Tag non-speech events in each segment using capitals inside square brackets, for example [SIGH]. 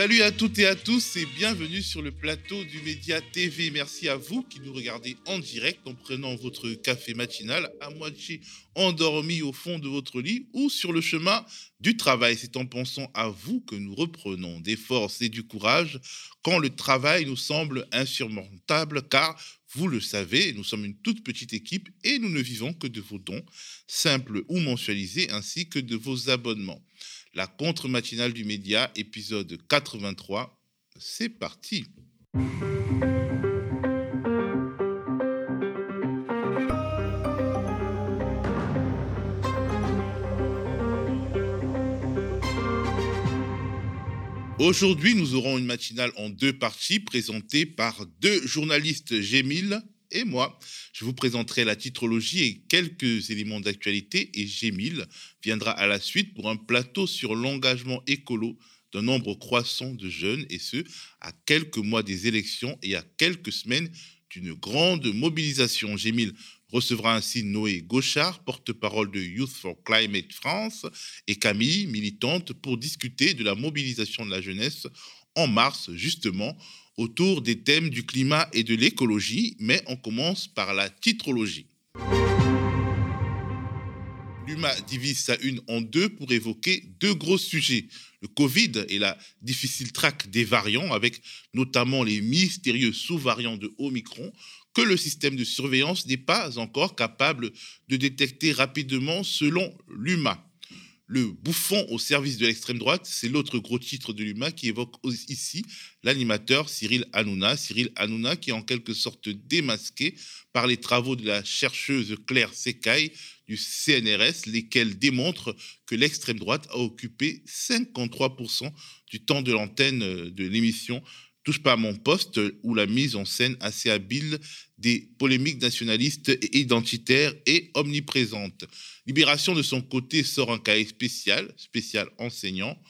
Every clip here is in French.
Salut à toutes et à tous et bienvenue sur le plateau du Média TV. Merci à vous qui nous regardez en direct en prenant votre café matinal à moitié endormi au fond de votre lit ou sur le chemin du travail. C'est en pensant à vous que nous reprenons des forces et du courage quand le travail nous semble insurmontable car vous le savez, nous sommes une toute petite équipe et nous ne vivons que de vos dons, simples ou mensualisés, ainsi que de vos abonnements la contre-matinale du média, épisode 83. C'est parti. Aujourd'hui, nous aurons une matinale en deux parties présentée par deux journalistes Gémil et moi. Je vous présenterai la titrologie et quelques éléments d'actualité et Gémil viendra à la suite pour un plateau sur l'engagement écolo d'un nombre croissant de jeunes et ce, à quelques mois des élections et à quelques semaines d'une grande mobilisation. Gémil recevra ainsi Noé Gauchard, porte-parole de Youth for Climate France, et Camille, militante, pour discuter de la mobilisation de la jeunesse en mars, justement, autour des thèmes du climat et de l'écologie, mais on commence par la titrologie. L'UMA divise sa une en deux pour évoquer deux gros sujets. Le Covid et la difficile traque des variants, avec notamment les mystérieux sous-variants de Omicron, que le système de surveillance n'est pas encore capable de détecter rapidement selon l'UMA. Le bouffon au service de l'extrême droite, c'est l'autre gros titre de l'UMA qui évoque ici l'animateur Cyril Hanouna. Cyril Hanouna qui est en quelque sorte démasqué par les travaux de la chercheuse Claire Secaille du CNRS, lesquels démontrent que l'extrême droite a occupé 53% du temps de l'antenne de l'émission Touche pas à mon poste, où la mise en scène assez habile des polémiques nationalistes et identitaires est omniprésente. Libération, de son côté, sort un cahier spécial, spécial enseignant.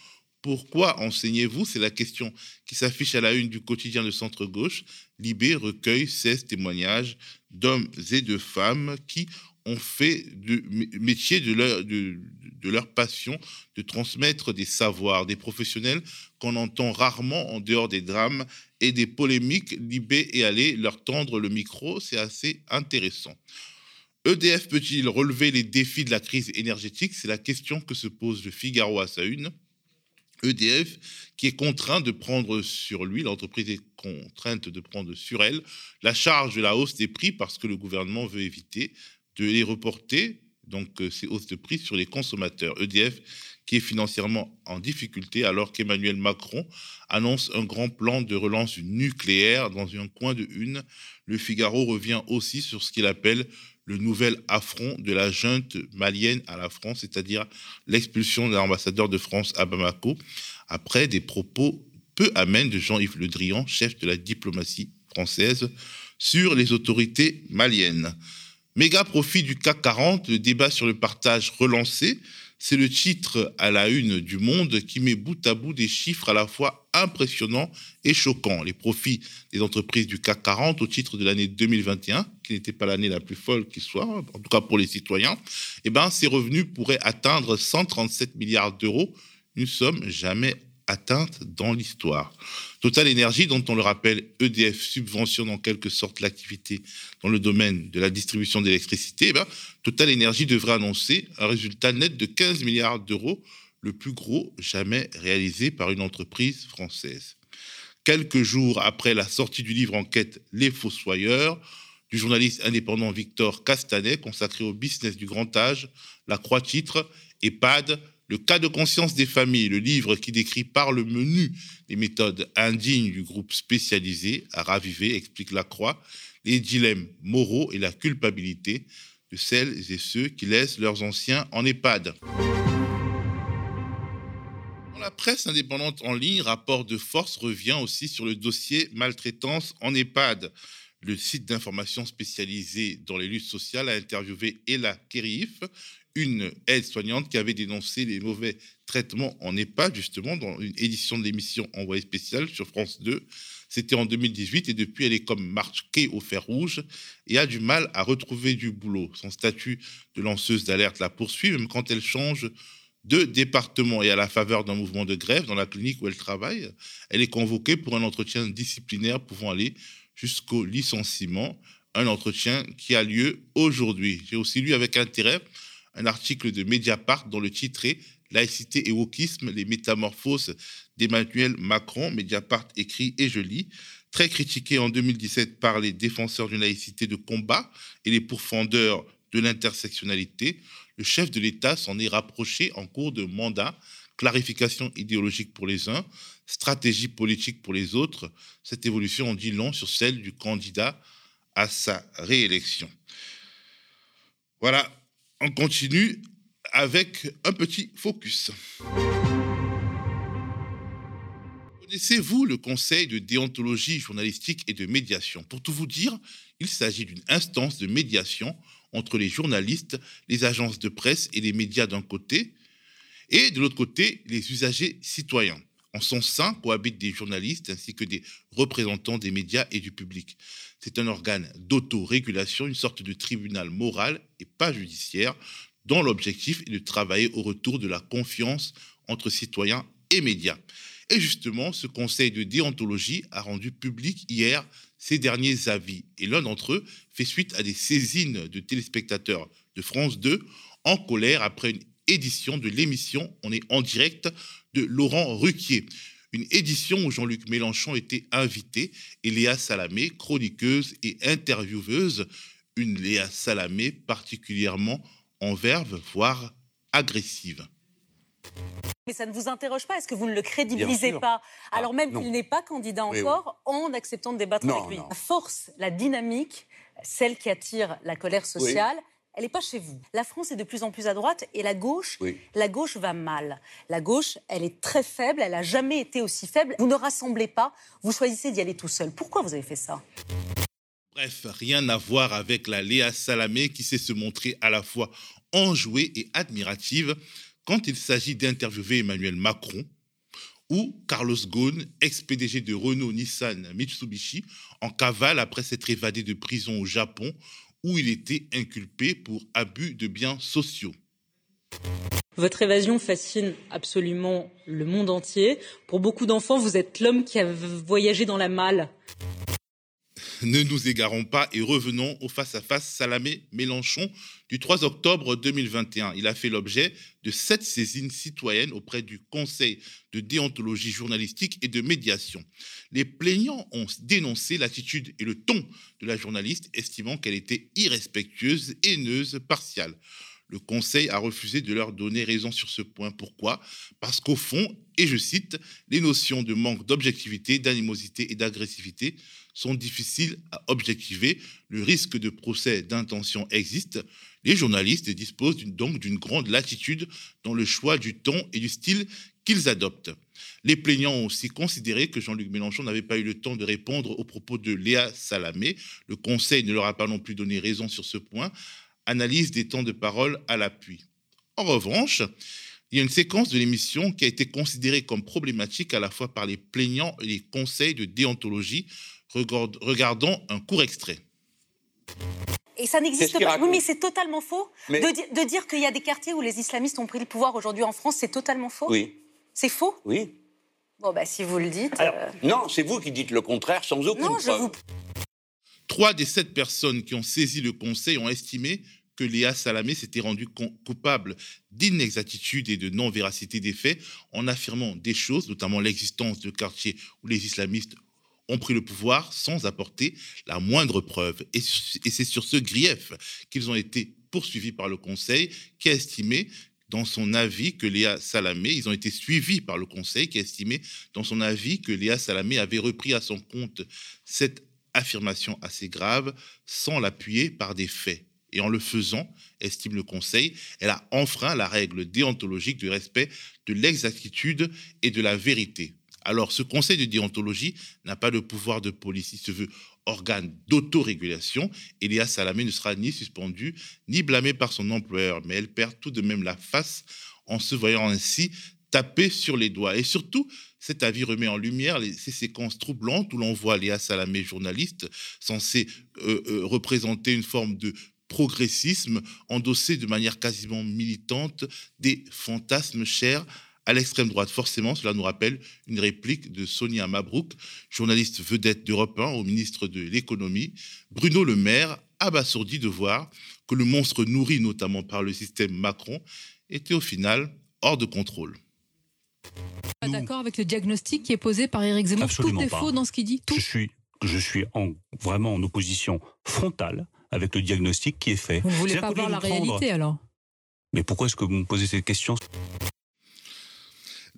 Pourquoi enseignez-vous? C'est la question qui s'affiche à la une du quotidien de centre-gauche. Libé recueille 16 témoignages d'hommes et de femmes qui ont fait du métier de leur, de, leur passion de transmettre des savoirs, des professionnels qu'on entend rarement en dehors des drames et des polémiques. Libé et aller leur tendre le micro, c'est assez intéressant. EDF peut-il relever les défis de la crise énergétique? C'est la question que se pose le Figaro à sa une. EDF qui est contraint de prendre sur lui, l'entreprise est contrainte de prendre sur elle la charge de la hausse des prix parce que le gouvernement veut éviter de les reporter, donc euh, ces hausses de prix, sur les consommateurs. EDF qui est financièrement en difficulté alors qu'Emmanuel Macron annonce un grand plan de relance nucléaire dans un coin de une. Le Figaro revient aussi sur ce qu'il appelle le nouvel affront de la junte malienne à la France, c'est-à-dire l'expulsion de l'ambassadeur de France à Bamako, après des propos peu amènes de Jean-Yves Le Drian, chef de la diplomatie française, sur les autorités maliennes. Méga profit du CAC 40, le débat sur le partage relancé. C'est le titre à la une du Monde qui met bout à bout des chiffres à la fois impressionnants et choquants. Les profits des entreprises du CAC 40 au titre de l'année 2021, qui n'était pas l'année la plus folle qui soit, en tout cas pour les citoyens, eh ben, ces revenus pourraient atteindre 137 milliards d'euros, une somme jamais atteinte dans l'histoire. Total Énergie, dont on le rappelle, EDF subventionne en quelque sorte l'activité dans le domaine de la distribution d'électricité, eh ben, Total Énergie devrait annoncer un résultat net de 15 milliards d'euros, le plus gros jamais réalisé par une entreprise française. Quelques jours après la sortie du livre enquête Les Fossoyeurs, du journaliste indépendant Victor Castanet, consacré au business du grand âge, la croix titre EHPAD, le cas de conscience des familles, le livre qui décrit par le menu les méthodes indignes du groupe spécialisé à raviver, explique la Croix, les dilemmes moraux et la culpabilité de celles et ceux qui laissent leurs anciens en EHPAD. Dans la presse indépendante en ligne, rapport de force revient aussi sur le dossier maltraitance en EHPAD. Le site d'information spécialisé dans les luttes sociales a interviewé Ella Kerif, une aide-soignante qui avait dénoncé les mauvais traitements en EHPAD, justement, dans une édition de l'émission Envoyé spécial sur France 2. C'était en 2018 et depuis, elle est comme marquée au fer rouge et a du mal à retrouver du boulot. Son statut de lanceuse d'alerte la poursuit, même quand elle change deux départements et à la faveur d'un mouvement de grève dans la clinique où elle travaille, elle est convoquée pour un entretien disciplinaire pouvant aller jusqu'au licenciement, un entretien qui a lieu aujourd'hui. J'ai aussi lu avec intérêt un article de Mediapart dont le titre est Laïcité et wokisme, les métamorphoses d'Emmanuel Macron. Mediapart écrit et je lis très critiqué en 2017 par les défenseurs d'une laïcité de combat et les pourfendeurs de l'intersectionnalité, le chef de l'État s'en est rapproché en cours de mandat. Clarification idéologique pour les uns, stratégie politique pour les autres. Cette évolution en dit long sur celle du candidat à sa réélection. Voilà, on continue avec un petit focus. Connaissez-vous le Conseil de déontologie journalistique et de médiation? Pour tout vous dire, il s'agit d'une instance de médiation entre les journalistes, les agences de presse et les médias d'un côté, et de l'autre côté, les usagers citoyens. En son sein cohabitent des journalistes ainsi que des représentants des médias et du public. C'est un organe d'autorégulation, une sorte de tribunal moral et pas judiciaire, dont l'objectif est de travailler au retour de la confiance entre citoyens et médias. Et justement, ce conseil de déontologie a rendu public hier ces derniers avis. Et l'un d'entre eux fait suite à des saisines de téléspectateurs de France 2 en colère après une édition de l'émission On est en direct de Laurent Ruquier. Une édition où Jean-Luc Mélenchon était invité et Léa Salamé, chroniqueuse et intervieweuse. Une Léa Salamé particulièrement en verve, voire agressive. Mais ça ne vous interroge pas? Est-ce que vous ne le crédibilisez pas? Ah, Alors même qu'il n'est pas candidat encore, en acceptant de débattre avec lui. La force, la dynamique, celle qui attire la colère sociale, elle n'est pas chez vous. La France est de plus en plus à droite et la gauche, la gauche va mal. La gauche, elle est très faible, elle n'a jamais été aussi faible. Vous ne rassemblez pas, vous choisissez d'y aller tout seul. Pourquoi vous avez fait ça? Bref, rien à voir avec la Léa Salamé qui sait se montrer à la fois enjouée et admirative quand il s'agit d'interviewer Emmanuel Macron ou Carlos Ghosn, ex-PDG de Renault, Nissan, Mitsubishi, en cavale après s'être évadé de prison au Japon où il était inculpé pour abus de biens sociaux. Votre évasion fascine absolument le monde entier. Pour beaucoup d'enfants, vous êtes l'homme qui a voyagé dans la malle ne nous égarons pas et revenons au face-à-face Salamé-Mélenchon du 3 octobre 2021. Il a fait l'objet de sept saisines citoyennes auprès du Conseil de déontologie journalistique et de médiation. Les plaignants ont dénoncé l'attitude et le ton de la journaliste, estimant qu'elle était irrespectueuse, haineuse, partiale. Le Conseil a refusé de leur donner raison sur ce point. Pourquoi? Parce qu'au fond, et je cite, les notions de manque d'objectivité, d'animosité et d'agressivité sont difficiles à objectiver. Le risque de procès d'intention existe. Les journalistes disposent donc d'une grande latitude dans le choix du ton et du style qu'ils adoptent. Les plaignants ont aussi considéré que Jean-Luc Mélenchon n'avait pas eu le temps de répondre aux propos de Léa Salamé. Le Conseil ne leur a pas non plus donné raison sur ce point analyse des temps de parole à l'appui. En revanche, il y a une séquence de l'émission qui a été considérée comme problématique à la fois par les plaignants et les conseils de déontologie. Regardons un court extrait. Et ça n'existe pas. Oui, mais c'est totalement faux. De, dire qu'il y a des quartiers où les islamistes ont pris le pouvoir aujourd'hui en France, c'est totalement faux. Oui. C'est faux? Oui. Bon, bah, si vous le dites. Euh, non, c'est vous qui dites le contraire sans aucune non, preuve. Vous... Trois des sept personnes qui ont saisi le Conseil ont estimé que Léa Salamé s'était rendue coupable d'inexactitude et de non-véracité des faits en affirmant des choses, notamment l'existence de quartiers où les islamistes ont pris le pouvoir sans apporter la moindre preuve. Et, c'est sur ce grief qu'ils ont été poursuivis par le Conseil qui a estimé dans son avis que Léa Salamé, ils ont été suivis par le Conseil qui a estimé dans son avis que Léa Salamé avait repris à son compte cette affirmation assez grave sans l'appuyer par des faits. Et en le faisant, estime le Conseil, elle a enfreint la règle déontologique du respect de l'exactitude et de la vérité. Alors, ce Conseil de déontologie n'a pas de pouvoir de police, il se veut organe d'autorégulation. Elia Salamé ne sera ni suspendu ni blâmé par son employeur, mais elle perd tout de même la face en se voyant ainsi taper sur les doigts. Et surtout, cet avis remet en lumière ces séquences troublantes où l'on voit Léa Salamé, journaliste, censée euh, euh, représenter une forme de progressisme, endosser de manière quasiment militante des fantasmes chers à l'extrême droite. Forcément, cela nous rappelle une réplique de Sonia Mabrouk, journaliste vedette d'Europe 1 au ministre de l'économie. Bruno Le Maire, abasourdi de voir que le monstre nourri notamment par le système Macron était au final hors de contrôle. Pas d'accord avec le diagnostic qui est posé par Éric Zemmour Tout est faux dans ce qu'il dit. Tout. Je suis, je suis en, vraiment en opposition frontale avec le diagnostic qui est fait. Vous ne voulez pas voir la réalité alors? Mais pourquoi est-ce que vous me posez cette question?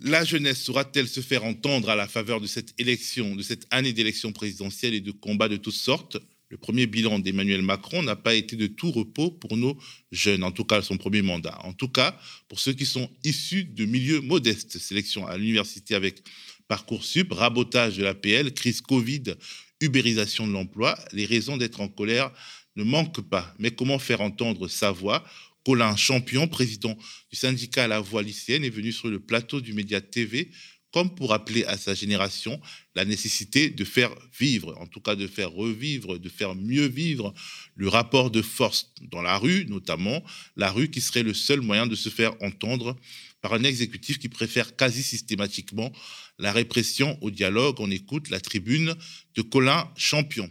La jeunesse saura-t-elle se faire entendre à la faveur de cette élection, de cette année d'élection présidentielle et de combats de toutes sortes? Le premier bilan d'Emmanuel Macron n'a pas été de tout repos pour nos jeunes, en tout cas son premier mandat. En tout cas, pour ceux qui sont issus de milieux modestes, sélection à l'université avec Parcoursup, rabotage de l'APL, crise Covid, ubérisation de l'emploi, les raisons d'être en colère ne manquent pas. Mais comment faire entendre sa voix? Colin Champion, président du syndicat La Voix lycéenne, est venu sur le plateau du Média TV comme pour rappeler à sa génération la nécessité de faire vivre, en tout cas de faire revivre, de faire mieux vivre le rapport de force dans la rue, notamment la rue qui serait le seul moyen de se faire entendre par un exécutif qui préfère quasi systématiquement la répression au dialogue. On écoute la tribune de Colin Champion.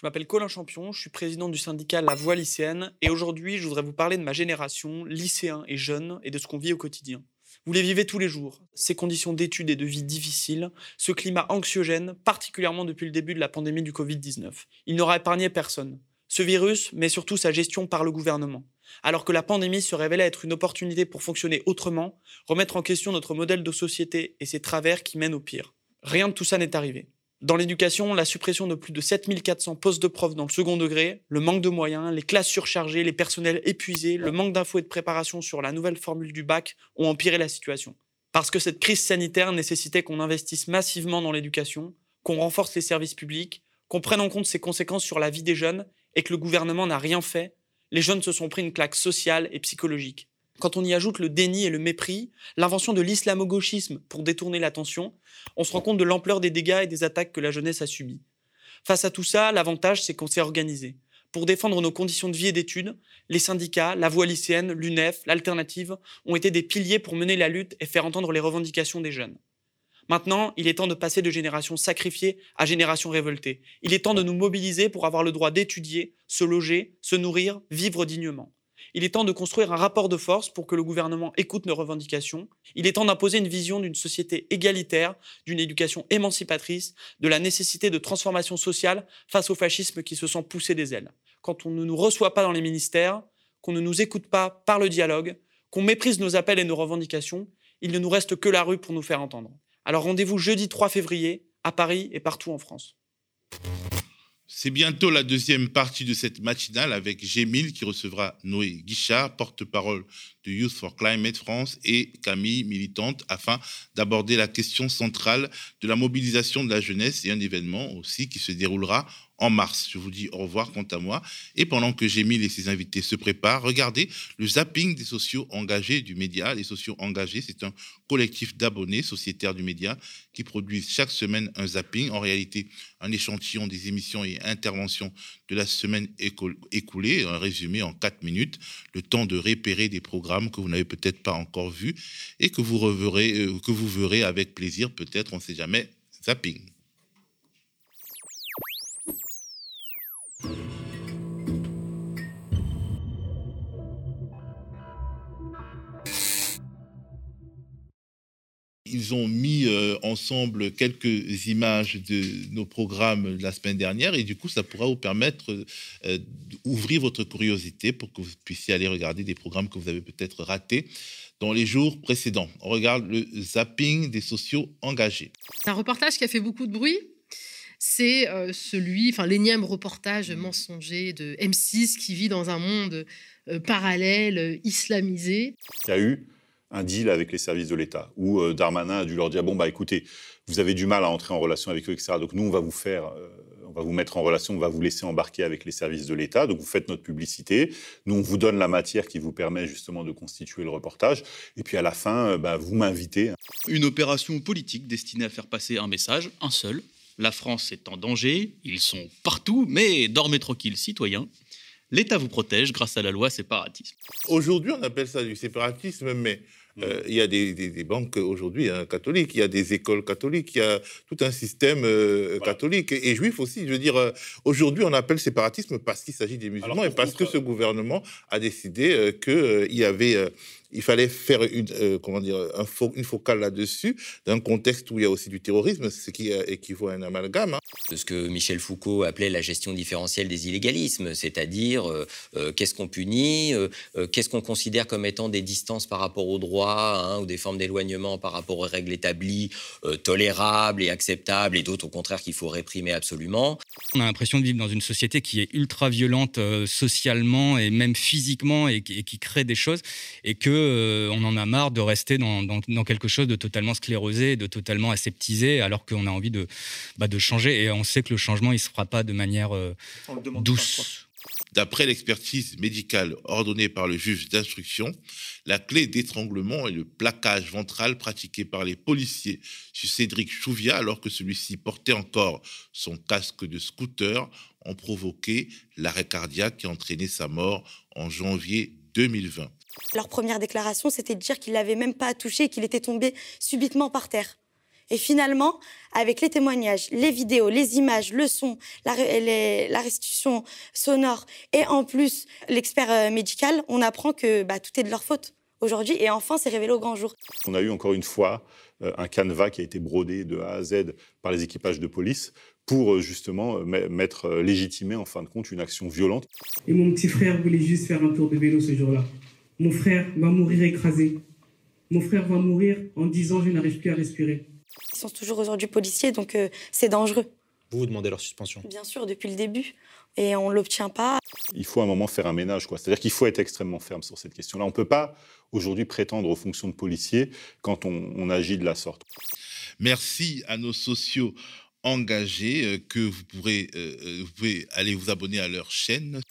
Je m'appelle Colin Champion, je suis président du syndicat La Voix lycéenne et aujourd'hui je voudrais vous parler de ma génération, lycéens et jeunes, et de ce qu'on vit au quotidien. Vous les vivez tous les jours, ces conditions d'études et de vie difficiles, ce climat anxiogène, particulièrement depuis le début de la pandémie du Covid-19. Il n'aura épargné personne. Ce virus, mais surtout sa gestion par le gouvernement. Alors que la pandémie se révélait être une opportunité pour fonctionner autrement, remettre en question notre modèle de société et ses travers qui mènent au pire. Rien de tout ça n'est arrivé. Dans l'éducation, la suppression de plus de 7400 postes de profs dans le second degré, le manque de moyens, les classes surchargées, les personnels épuisés, le manque d'infos et de préparation sur la nouvelle formule du bac ont empiré la situation. Parce que cette crise sanitaire nécessitait qu'on investisse massivement dans l'éducation, qu'on renforce les services publics, qu'on prenne en compte ses conséquences sur la vie des jeunes et que le gouvernement n'a rien fait, les jeunes se sont pris une claque sociale et psychologique. Quand on y ajoute le déni et le mépris, l'invention de l'islamo-gauchisme pour détourner l'attention, on se rend compte de l'ampleur des dégâts et des attaques que la jeunesse a subies. Face à tout ça, l'avantage, c'est qu'on s'est organisé. Pour défendre nos conditions de vie et d'études, les syndicats, la voie lycéenne, l'UNEF, l'alternative ont été des piliers pour mener la lutte et faire entendre les revendications des jeunes. Maintenant, il est temps de passer de génération sacrifiée à génération révoltée. Il est temps de nous mobiliser pour avoir le droit d'étudier, se loger, se nourrir, vivre dignement. Il est temps de construire un rapport de force pour que le gouvernement écoute nos revendications. Il est temps d'imposer une vision d'une société égalitaire, d'une éducation émancipatrice, de la nécessité de transformation sociale face au fascisme qui se sent pousser des ailes. Quand on ne nous reçoit pas dans les ministères, qu'on ne nous écoute pas par le dialogue, qu'on méprise nos appels et nos revendications, il ne nous reste que la rue pour nous faire entendre. Alors rendez-vous jeudi 3 février à Paris et partout en France. C'est bientôt la deuxième partie de cette matinale avec Gémile qui recevra Noé Guichard, porte-parole de Youth for Climate France, et Camille, militante, afin d'aborder la question centrale de la mobilisation de la jeunesse. Et un événement aussi qui se déroulera en mars. Je vous dis au revoir quant à moi. Et pendant que Gémile et ses invités se préparent, regardez le zapping des sociaux engagés du média. Les sociaux engagés, c'est un collectif d'abonnés sociétaires du média qui produisent chaque semaine un zapping. En réalité, un échantillon des émissions et interventions de la semaine écoulée, un résumé en quatre minutes, le temps de repérer des programmes que vous n'avez peut-être pas encore vus et que vous, reverrez, euh, que vous verrez avec plaisir, peut-être, on ne sait jamais, zapping. Ils ont mis euh, ensemble quelques images de nos programmes la semaine dernière et du coup, ça pourra vous permettre euh, d'ouvrir votre curiosité pour que vous puissiez aller regarder des programmes que vous avez peut-être ratés dans les jours précédents. On regarde le zapping des sociaux engagés. Un reportage qui a fait beaucoup de bruit c'est euh, celui, enfin l'énième reportage mensonger de M6 qui vit dans un monde parallèle, islamisé. Il y a eu un deal avec les services de l'État, où euh, Darmanin a dû leur dire bon bah écoutez, vous avez du mal à entrer en relation avec eux, etc. Donc nous on va vous faire, euh, on va vous mettre en relation, on va vous laisser embarquer avec les services de l'État. Donc vous faites notre publicité, nous on vous donne la matière qui vous permet justement de constituer le reportage, et puis à la fin, euh, bah, vous m'invitez. Une opération politique destinée à faire passer un message, un seul, La France est en danger, ils sont partout, mais dormez tranquille, citoyens. L'État vous protège grâce à la loi séparatisme. Aujourd'hui, on appelle ça du séparatisme, mais euh, il y a des, banques aujourd'hui hein, catholiques, il y a des écoles catholiques, il y a tout un système euh, catholique et, juif aussi. Je veux dire, euh, aujourd'hui, on appelle séparatisme parce qu'il s'agit des musulmans et parce que ce gouvernement a décidé qu'il y avait il fallait faire une, euh, comment dire, un une focale là-dessus, dans un contexte où il y a aussi du terrorisme, ce qui équivaut à un amalgame. Hein. Ce que Michel Foucault appelait la gestion différentielle des illégalismes, c'est-à-dire euh, euh, qu'est-ce qu'on punit, qu'est-ce qu'on considère comme étant des distances par rapport au droit, hein, ou des formes d'éloignement par rapport aux règles établies, tolérables et acceptables, et d'autres au contraire qu'il faut réprimer absolument. On a l'impression de vivre dans une société qui est ultra violente socialement et même physiquement et qui, et qui crée des choses, et que euh, on en a marre de rester dans, quelque chose de totalement sclérosé, de totalement aseptisé, alors qu'on a envie de, bah, de changer. Et on sait que le changement, il ne se fera pas de manière euh, douce. D'après l'expertise médicale ordonnée par le juge d'instruction, la clé d'étranglement et le plaquage ventral pratiqué par les policiers sur Cédric Chouvia alors que celui-ci portait encore son casque de scooter ont provoqué l'arrêt cardiaque qui a entraîné sa mort en janvier 2020. Leur première déclaration, c'était de dire qu'il n'avait même pas touché et qu'il était tombé subitement par terre. Et finalement, avec les témoignages, les vidéos, les images, le son, la, restitution sonore et en plus l'expert euh, médical, on apprend que bah, tout est de leur faute aujourd'hui. Et enfin, c'est révélé au grand jour. On a eu encore une fois euh, un canevas qui a été brodé de A à Z par les équipages de police pour euh, justement mettre légitimé en fin de compte une action violente. Et mon petit frère voulait juste faire un tour de vélo ce jour-là. Mon frère va mourir écrasé. Mon frère va mourir en disant je n'arrive plus à respirer. Ils sont toujours aujourd'hui policiers, donc euh, c'est dangereux. Vous, vous demandez leur suspension Bien sûr, depuis le début. Et on ne l'obtient pas. Il faut à un moment faire un ménage. C'est-à-dire qu'il faut être extrêmement ferme sur cette question-là. On ne peut pas aujourd'hui prétendre aux fonctions de policier quand on, agit de la sorte. Merci à nos sociaux engagés euh, que vous pourrez, euh, vous pouvez aller vous abonner à leur chaîne.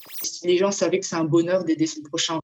Les gens savaient que c'est un bonheur d'aider son prochain.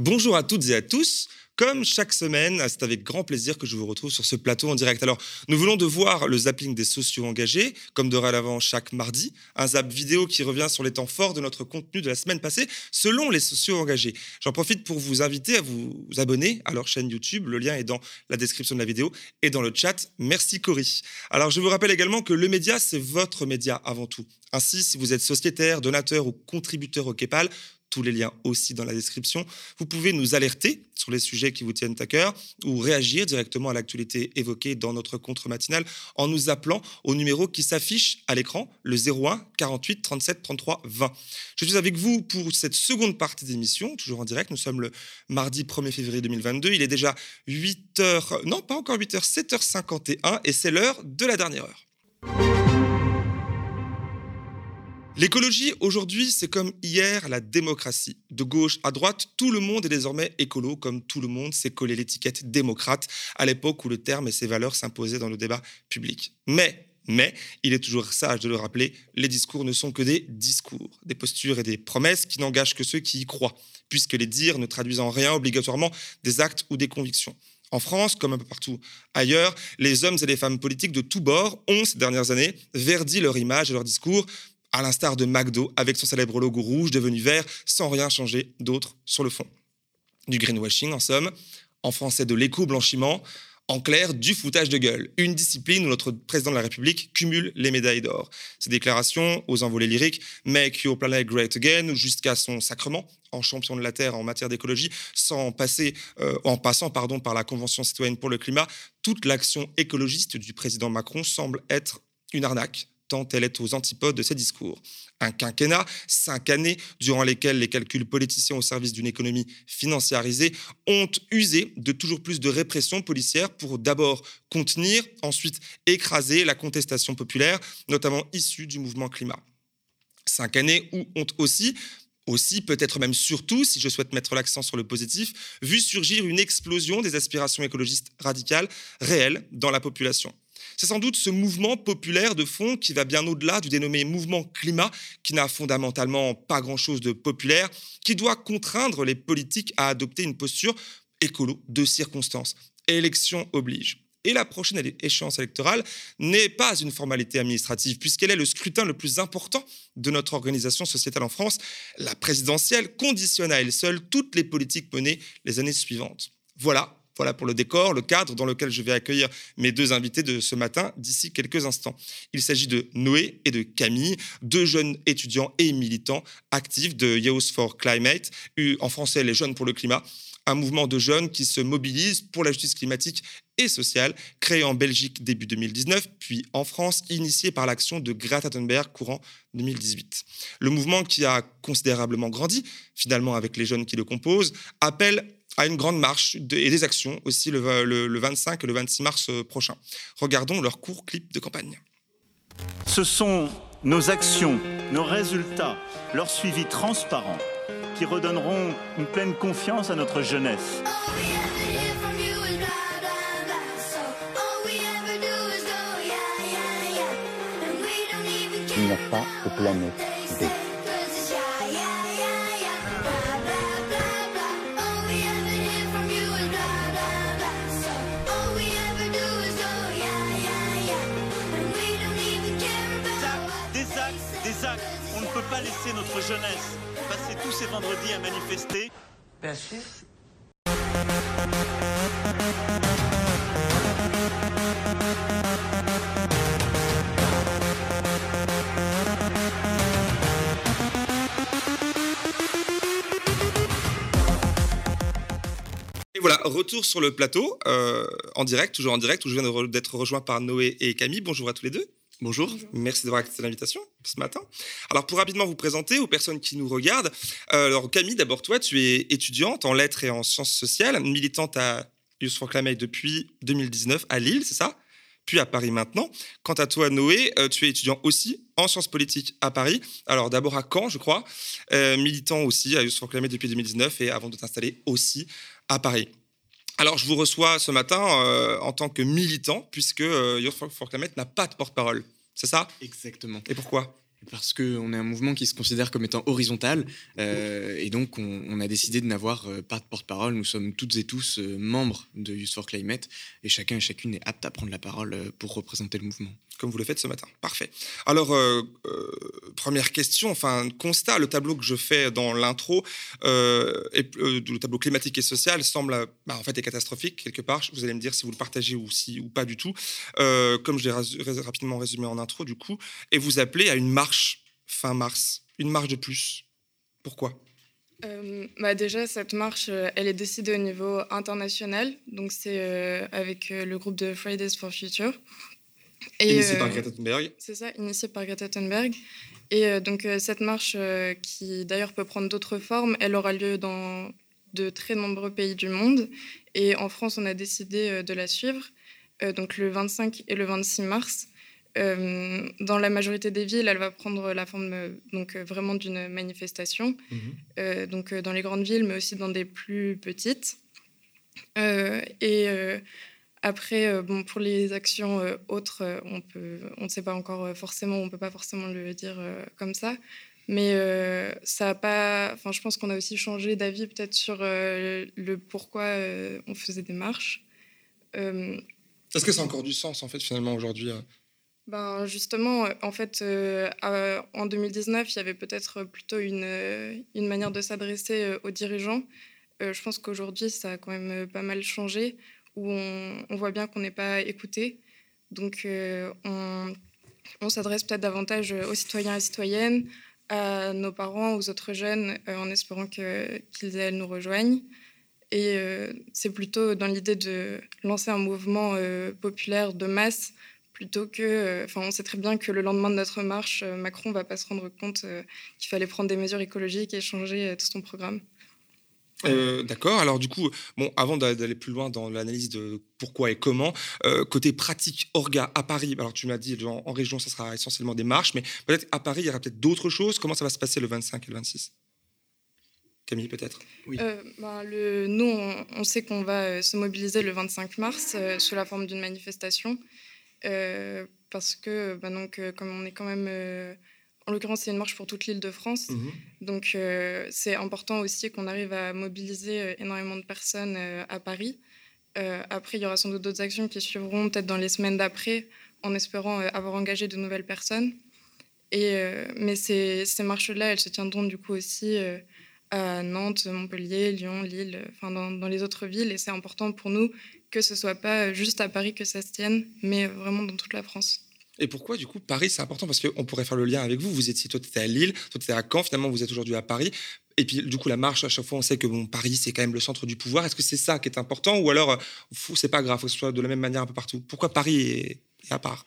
Bonjour à toutes et à tous. Comme chaque semaine, c'est avec grand plaisir que je vous retrouve sur ce plateau en direct. Alors, nous venons de voir le zapping des sociaux engagés, comme dorénavant chaque mardi, un zap vidéo qui revient sur les temps forts de notre contenu de la semaine passée, selon les sociaux engagés. J'en profite pour vous inviter à vous abonner à leur chaîne YouTube. Le lien est dans la description de la vidéo et dans le chat. Merci Cory. Alors, je vous rappelle également que le média, c'est votre média avant tout. Ainsi, si vous êtes sociétaire, donateur ou contributeur au KEPAL, tous les liens aussi dans la description. Vous pouvez nous alerter sur les sujets qui vous tiennent à cœur ou réagir directement à l'actualité évoquée dans notre contre matinal en nous appelant au numéro qui s'affiche à l'écran, le 01 48 37 33 20. Je suis avec vous pour cette seconde partie d'émission, toujours en direct. Nous sommes le mardi 1er février 2022. Il est déjà 8h, non pas encore 8h, 7h51 et c'est l'heure de la dernière heure. L'écologie, aujourd'hui, c'est comme hier la démocratie. De gauche à droite, tout le monde est désormais écolo, comme tout le monde s'est collé l'étiquette démocrate à l'époque où le terme et ses valeurs s'imposaient dans le débat public. Mais mais il est toujours sage de le rappeler, les discours ne sont que des discours, des postures et des promesses qui n'engagent que ceux qui y croient, puisque les dires ne traduisent en rien obligatoirement des actes ou des convictions. En France, comme un peu partout ailleurs, les hommes et les femmes politiques de tous bords ont, ces dernières années, verdi leur image et leur discours à l'instar de McDo avec son célèbre logo rouge devenu vert sans rien changer d'autre sur le fond. Du greenwashing en somme, en français de l'éco-blanchiment, en clair, du foutage de gueule, une discipline où notre président de la République cumule les médailles d'or. Ses déclarations aux envolées lyriques, Make Your Planet Great Again, jusqu'à son sacrement en champion de la Terre en matière d'écologie, sans passer, euh, en passant par la Convention citoyenne pour le climat, toute l'action écologiste du président Macron semble être une arnaque, tant elle est aux antipodes de ses discours. Un quinquennat, cinq années durant lesquelles les calculs politiciens au service d'une économie financiarisée ont usé de toujours plus de répression policière pour d'abord contenir, ensuite écraser la contestation populaire, notamment issue du mouvement climat. Cinq années où ont aussi aussi, peut-être même surtout, si je souhaite mettre l'accent sur le positif, vu surgir une explosion des aspirations écologistes radicales réelles dans la population. C'est sans doute ce mouvement populaire de fond qui va bien au-delà du dénommé mouvement climat, qui n'a fondamentalement pas grand-chose de populaire, qui doit contraindre les politiques à adopter une posture écolo de circonstance. Élection oblige. Et la prochaine échéance électorale n'est pas une formalité administrative, puisqu'elle est le scrutin le plus important de notre organisation sociétale en France. La présidentielle conditionne à elle seule toutes les politiques menées les années suivantes. Voilà, voilà pour le décor, le cadre dans lequel je vais accueillir mes deux invités de ce matin d'ici quelques instants. Il s'agit de Noé et de Camille, deux jeunes étudiants et militants actifs de Youth for Climate, en français les jeunes pour le climat, un mouvement de jeunes qui se mobilisent pour la justice climatique et sociale, créé en Belgique début 2019, puis en France, initié par l'action de Greta Thunberg courant 2018. Le mouvement qui a considérablement grandi, finalement avec les jeunes qui le composent, appelle à une grande marche et des actions aussi le, le 25 et le 26 mars euh, prochain. Regardons leur court clip de campagne. Ce sont nos actions, nos résultats, leur suivi transparent qui redonneront une pleine confiance à notre jeunesse. Il n'y a pas de planète B. Des actes, des actes. On ne peut pas laisser notre jeunesse passer tous ces vendredis à manifester. Bien sûr. Et voilà, retour sur le plateau, euh, en direct, toujours en direct, où je viens d'être rejoint par Noé et Camille. Bonjour à tous les deux. Bonjour. Merci d'avoir accepté l'invitation ce matin. Alors, pour rapidement vous présenter aux personnes qui nous regardent, euh, alors Camille, d'abord toi, tu es étudiante en lettres et en sciences sociales, militante à Youth for Climate depuis 2019 à Lille, c'est ça? Puis à Paris maintenant. Quant à toi, Noé, euh, tu es étudiant aussi en sciences politiques à Paris. Alors d'abord à Caen, je crois, euh, militant aussi à Youth for Climate depuis 2019 et avant de t'installer aussi à Paris. Alors, je vous reçois ce matin euh, en tant que militant, puisque euh, Youth for, Climate n'a pas de porte-parole. C'est ça? Exactement. Et pourquoi? Parce qu'on est un mouvement qui se considère comme étant horizontal euh, et donc on, a décidé de n'avoir pas de porte-parole. Nous sommes toutes et tous membres de Youth for Climate et chacun et chacune est apte à prendre la parole pour représenter le mouvement comme vous le faites ce matin. Parfait. Alors, euh, euh, première question, enfin, constat, le tableau que je fais dans l'intro, euh, le tableau climatique et social semble, bah, en fait, est catastrophique quelque part. Vous allez me dire si vous le partagez ou, si, ou pas du tout. comme je l'ai rapidement résumé en intro, du coup, et vous appelez à une marche fin mars, une marche de plus. Pourquoi? Bah déjà, cette marche, elle est décidée au niveau international. Donc, c'est avec le groupe de Fridays for Future. Et, initié par euh, Greta Thunberg. C'est ça, initié par Greta Thunberg. Et euh, donc euh, cette marche, qui d'ailleurs peut prendre d'autres formes, elle aura lieu dans de très nombreux pays du monde. Et en France, on a décidé de la suivre, donc le 25 et le 26 mars. Dans la majorité des villes, elle va prendre la forme donc vraiment d'une manifestation, mhm. donc dans les grandes villes, mais aussi dans des plus petites. et après, euh, bon, pour les actions euh, autres, euh, on peut, on ne sait pas encore forcément, on peut pas forcément le dire comme ça. Mais ça a pas. Enfin, je pense qu'on a aussi changé d'avis peut-être sur le pourquoi on faisait des marches. Est-ce que ça a encore du sens en fait finalement aujourd'hui ben justement, en fait, en 2019, il y avait peut-être plutôt une, une manière de s'adresser aux dirigeants. je pense qu'aujourd'hui, ça a quand même pas mal changé où on, voit bien qu'on n'est pas écouté. Donc, euh, on, s'adresse peut-être davantage aux citoyens et citoyennes, à nos parents, aux autres jeunes, euh, en espérant qu'ils nous rejoignent. Et euh, c'est plutôt dans l'idée de lancer un mouvement populaire de masse plutôt que. Enfin, on sait très bien que le lendemain de notre marche, Macron ne va pas se rendre compte qu'il fallait prendre des mesures écologiques et changer tout son programme. Euh, d'accord. Alors du coup, bon, avant d'aller plus loin dans l'analyse de pourquoi et comment, euh, côté pratique orga à Paris. Alors tu m'as dit en, région, ça sera essentiellement des marches, mais peut-être à Paris, il y aura peut-être d'autres choses. Comment ça va se passer le 25 et le 26 Camille, peut-être? Oui. Euh, ben, le, nous, on, sait qu'on va se mobiliser le 25 mars sous la forme d'une manifestation. Parce que, bah, donc, comme on est quand même en l'occurrence, c'est une marche pour toute l'île de France. Mhm. Donc, euh, c'est important aussi qu'on arrive à mobiliser euh, énormément de personnes euh, à Paris. après, il y aura sans doute d'autres actions qui suivront peut-être dans les semaines d'après, en espérant avoir engagé de nouvelles personnes. Et, mais ces, ces marches-là, elles se tiendront du coup aussi à Nantes, Montpellier, Lyon, Lille, enfin dans, dans les autres villes. Et c'est important pour nous que ce soit pas juste à Paris que ça se tienne, mais vraiment dans toute la France. Et pourquoi, du coup, Paris, c'est important? Parce qu'on pourrait faire le lien avec vous. Vous étiez, toi, tu étais à Lille, toi, tu étais à Caen, finalement, vous êtes aujourd'hui à Paris. Et puis, du coup, la marche, à chaque fois, on sait que bon, Paris, c'est quand même le centre du pouvoir. Est-ce que c'est ça qui est important? Ou alors, euh, c'est pas grave, faut que ce soit de la même manière un peu partout? Pourquoi Paris est,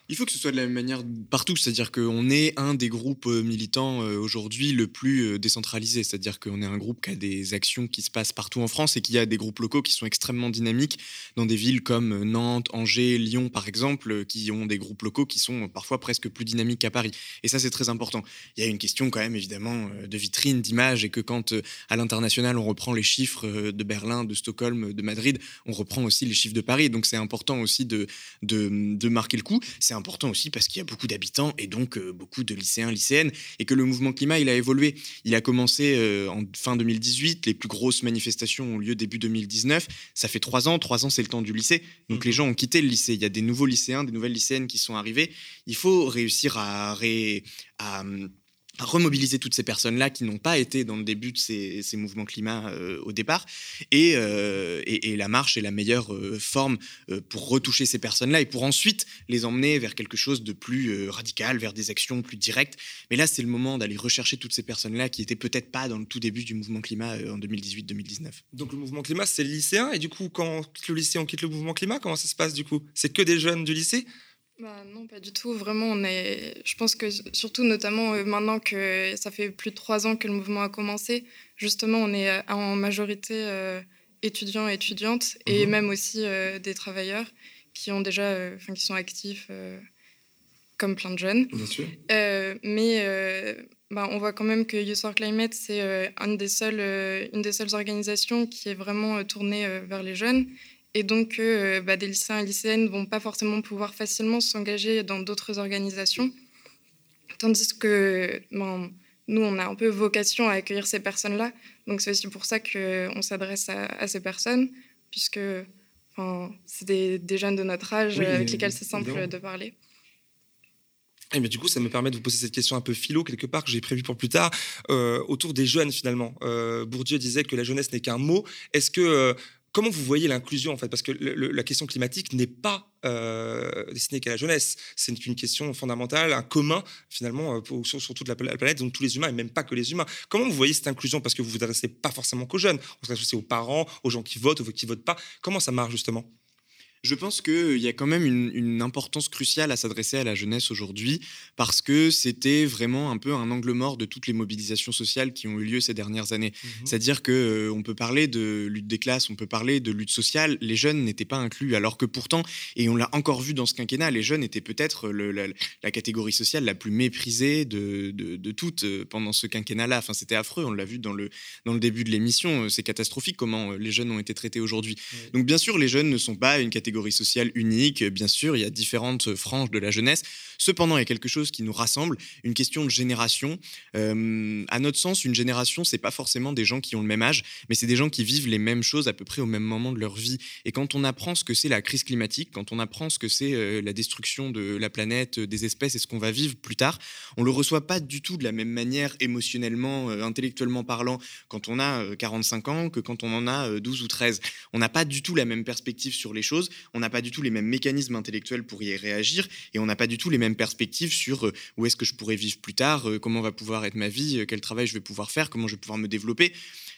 Il faut que ce soit de la même manière partout, c'est-à-dire qu'on est un des groupes euh, militants euh, aujourd'hui le plus euh, décentralisé, c'est-à-dire qu'on est un groupe qui a des actions qui se passent partout en France et qui a des groupes locaux qui sont extrêmement dynamiques dans des villes comme Nantes, Angers, Lyon par exemple, qui ont des groupes locaux qui sont parfois presque plus dynamiques qu'à Paris. Et ça c'est très important. Il y a une question quand même évidemment de vitrine, d'image et que quand à l'international on reprend les chiffres de Berlin, de Stockholm, de Madrid, on reprend aussi les chiffres de Paris. Donc c'est important aussi de, de, de marquer le coup c'est important aussi parce qu'il y a beaucoup d'habitants et donc euh, beaucoup de lycéens, lycéennes, et que le mouvement climat, il a évolué. Il a commencé euh, en fin 2018, les plus grosses manifestations ont lieu début 2019. Ça fait trois ans, trois ans, c'est le temps du lycée. Donc mmh. les gens ont quitté le lycée. Il y a des nouveaux lycéens, des nouvelles lycéennes qui sont arrivés. Il faut réussir à, à remobiliser toutes ces personnes-là qui n'ont pas été dans le début de ces, mouvements climat euh, au départ. Euh, et, la marche est la meilleure euh, forme pour retoucher ces personnes-là et pour ensuite les emmener vers quelque chose de plus radical, vers des actions plus directes. Mais là, c'est le moment d'aller rechercher toutes ces personnes-là qui étaient peut-être pas dans le tout début du mouvement climat en 2018-2019. Donc le mouvement climat, c'est le lycéen. Et du coup, quand on quitte le lycée, on quitte le mouvement climat. Comment ça se passe du coup? C'est que des jeunes du lycée? Bah, non, pas du tout. Vraiment, on est. Je pense que surtout, notamment euh, maintenant que ça fait plus de trois ans que le mouvement a commencé, justement, on est euh, en majorité euh, étudiants et étudiantes, et mhm. même aussi des travailleurs qui ont déjà, enfin, qui sont actifs, comme plein de jeunes. Bien sûr. mais bah, on voit quand même que Youth for Climate, c'est une des seules, une des seules organisations qui est vraiment tournée vers les jeunes et donc euh, bah, des lycéens et lycéennes ne vont pas forcément pouvoir facilement s'engager dans d'autres organisations. Tandis que ben, nous, on a un peu vocation à accueillir ces personnes-là. Donc c'est aussi pour ça qu'on s'adresse à, ces personnes, puisque c'est des, jeunes de notre âge avec lesquels c'est simple de parler. Et mais du coup, ça me permet de vous poser cette question un peu philo, quelque part, que j'ai prévu pour plus tard, euh, autour des jeunes, finalement. Euh, Bourdieu disait que la jeunesse n'est qu'un mot. Est-ce que Comment vous voyez l'inclusion en Parce que la question climatique n'est pas euh, destinée qu'à la jeunesse. C'est une question fondamentale, un commun finalement euh, sur, toute la, planète, donc tous les humains et même pas que les humains. Comment vous voyez cette inclusion? Parce que vous vous adressez pas forcément qu'aux jeunes, vous vous adressez aux parents, aux gens qui votent, aux qui votent pas. Comment ça marche justement? Je pense qu'il y a quand même une, importance cruciale à s'adresser à la jeunesse aujourd'hui parce que c'était vraiment un peu un angle mort de toutes les mobilisations sociales qui ont eu lieu ces dernières années. Mmh C'est-à-dire que euh, on peut parler de lutte des classes, on peut parler de lutte sociale, les jeunes n'étaient pas inclus, alors que pourtant, et on l'a encore vu dans ce quinquennat, les jeunes étaient peut-être la, catégorie sociale la plus méprisée de, de, toutes euh, pendant ce quinquennat-là. Enfin, c'était affreux, on l'a vu dans le, dans le début de l'émission, c'est catastrophique comment euh, les jeunes ont été traités aujourd'hui. Donc bien sûr, les jeunes ne sont pas une catégorie catégorie sociale unique. Bien sûr, il y a différentes franges de la jeunesse. Cependant, il y a quelque chose qui nous rassemble, une question de génération. Euh, à notre sens, une génération, c'est pas forcément des gens qui ont le même âge, mais c'est des gens qui vivent les mêmes choses à peu près au même moment de leur vie. Et quand on apprend ce que c'est la crise climatique, quand on apprend ce que c'est euh, la destruction de la planète, euh, des espèces et ce qu'on va vivre plus tard, on le reçoit pas du tout de la même manière émotionnellement, intellectuellement parlant, quand on a 45 ans que quand on en a 12 ou 13. On n'a pas du tout la même perspective sur les choses, on n'a pas du tout les mêmes mécanismes intellectuels pour y réagir et on n'a pas du tout les mêmes perspectives sur euh, où est-ce que je pourrais vivre plus tard, euh, comment va pouvoir être ma vie, euh, quel travail je vais pouvoir faire, comment je vais pouvoir me développer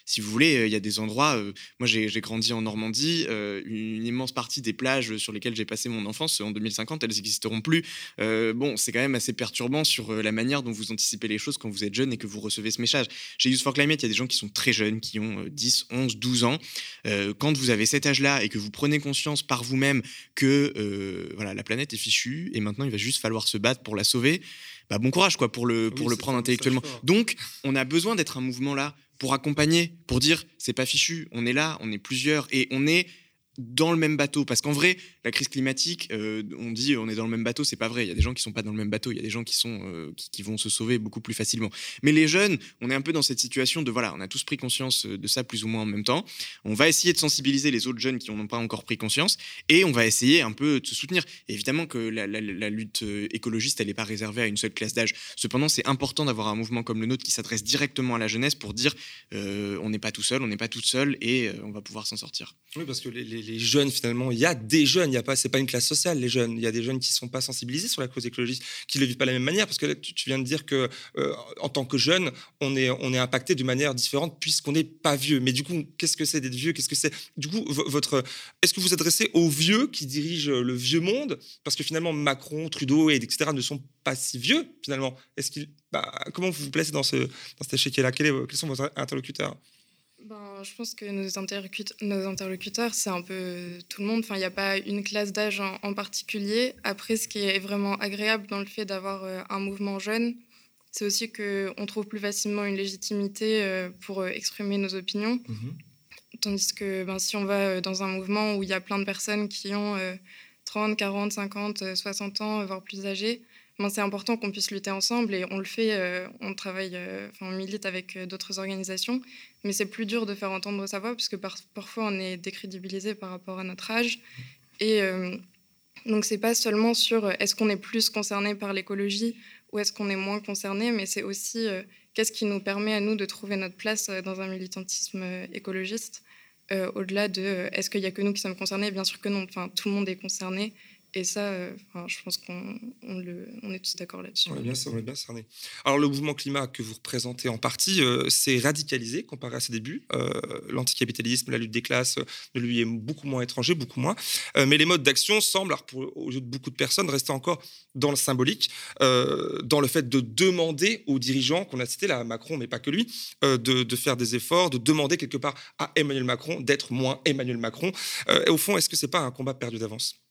si vous voulez, il y a des endroits. moi, j'ai grandi en Normandie. une immense partie des plages sur lesquelles j'ai passé mon enfance en 2050, elles n'existeront plus. bon, c'est quand même assez perturbant sur la manière dont vous anticipez les choses quand vous êtes jeune et que vous recevez ce message. Chez Youth for Climate, il y a des gens qui sont très jeunes, qui ont 10, 11, 12 ans. quand vous avez cet âge-là et que vous prenez conscience par vous-même que voilà, la planète est fichue et maintenant il va juste falloir se battre pour la sauver, bah, bon courage quoi pour le, pour le prendre intellectuellement. Donc, on a besoin d'être un mouvement là pour accompagner, pour dire c'est pas fichu, on est là, on est plusieurs et on est dans le même bateau. Parce qu'en vrai, la crise climatique, euh, on dit on est dans le même bateau, c'est pas vrai. Il y a des gens qui sont pas dans le même bateau, il y a des gens qui, sont, euh, qui, vont se sauver beaucoup plus facilement. Mais les jeunes, on est un peu dans cette situation de voilà, on a tous pris conscience euh, de ça plus ou moins en même temps. On va essayer de sensibiliser les autres jeunes qui n'en ont pas encore pris conscience et on va essayer un peu de se soutenir. évidemment que la, lutte écologiste, elle n'est pas réservée à une seule classe d'âge. Cependant, c'est important d'avoir un mouvement comme le nôtre qui s'adresse directement à la jeunesse pour dire on n'est pas tout seul, on n'est pas toute seule et on va pouvoir s'en sortir. Oui, parce que les, les jeunes, finalement, il y a des jeunes, il y a pas, c'est pas une classe sociale, les jeunes. Il y a des jeunes qui sont pas sensibilisés sur la cause écologiste, qui ne le vivent pas de la même manière, parce que tu, viens de dire que euh, en tant que jeune, on est, on est impacté de manière différente puisqu'on n'est pas vieux. Mais du coup, qu'est-ce que c'est d'être vieux? Qu'est-ce que c'est? Du coup, votre, est-ce que vous vous adressez aux vieux qui dirigent le vieux monde? Parce que finalement, Macron, Trudeau, et etc. ne sont pas si vieux finalement. Est-ce qu'il, bah, comment vous vous placez dans ce, dans cet échiquier-là Quels sont vos interlocuteurs? Ben, je pense que nos, interlocuteurs, nos interlocuteurs, c'est un peu tout le monde. Enfin, il n'y a pas une classe d'âge en, particulier. Après, ce qui est vraiment agréable dans le fait d'avoir euh, un mouvement jeune, c'est aussi qu'on trouve plus facilement une légitimité euh, pour euh, exprimer nos opinions. Mhm. Tandis que ben, si on va dans un mouvement où il y a plein de personnes qui ont 30, 40, 50, 60 ans, voire plus âgées, ben, c'est important qu'on puisse lutter ensemble et on le fait, on travaille, enfin, on milite avec d'autres organisations mais c'est plus dur de faire entendre sa voix, puisque parfois on est décrédibilisé par rapport à notre âge. Et euh, donc c'est pas seulement sur euh, est-ce qu'on est plus concerné par l'écologie ou est-ce qu'on est moins concerné, mais c'est aussi euh, qu'est-ce qui nous permet à nous de trouver notre place dans un militantisme écologiste. Au-delà de est-ce qu'il n'y a que nous qui sommes concernés? Bien sûr que non, enfin, tout le monde est concerné. Et ça, euh, je pense qu'on on est tous d'accord là-dessus. On est bien, on est bien cerné. Alors, le mouvement climat que vous représentez en partie euh, s'est radicalisé comparé à ses débuts. Euh, l'anticapitalisme, la lutte des classes, ne lui est beaucoup moins étranger, beaucoup moins. mais les modes d'action semblent, alors pour, de beaucoup de personnes, rester encore dans le symbolique, dans le fait de demander aux dirigeants, qu'on a cité là, Macron, mais pas que lui, de, faire des efforts, de demander quelque part à Emmanuel Macron d'être moins Emmanuel Macron. au fond, est-ce que c'est pas un combat perdu d'avance?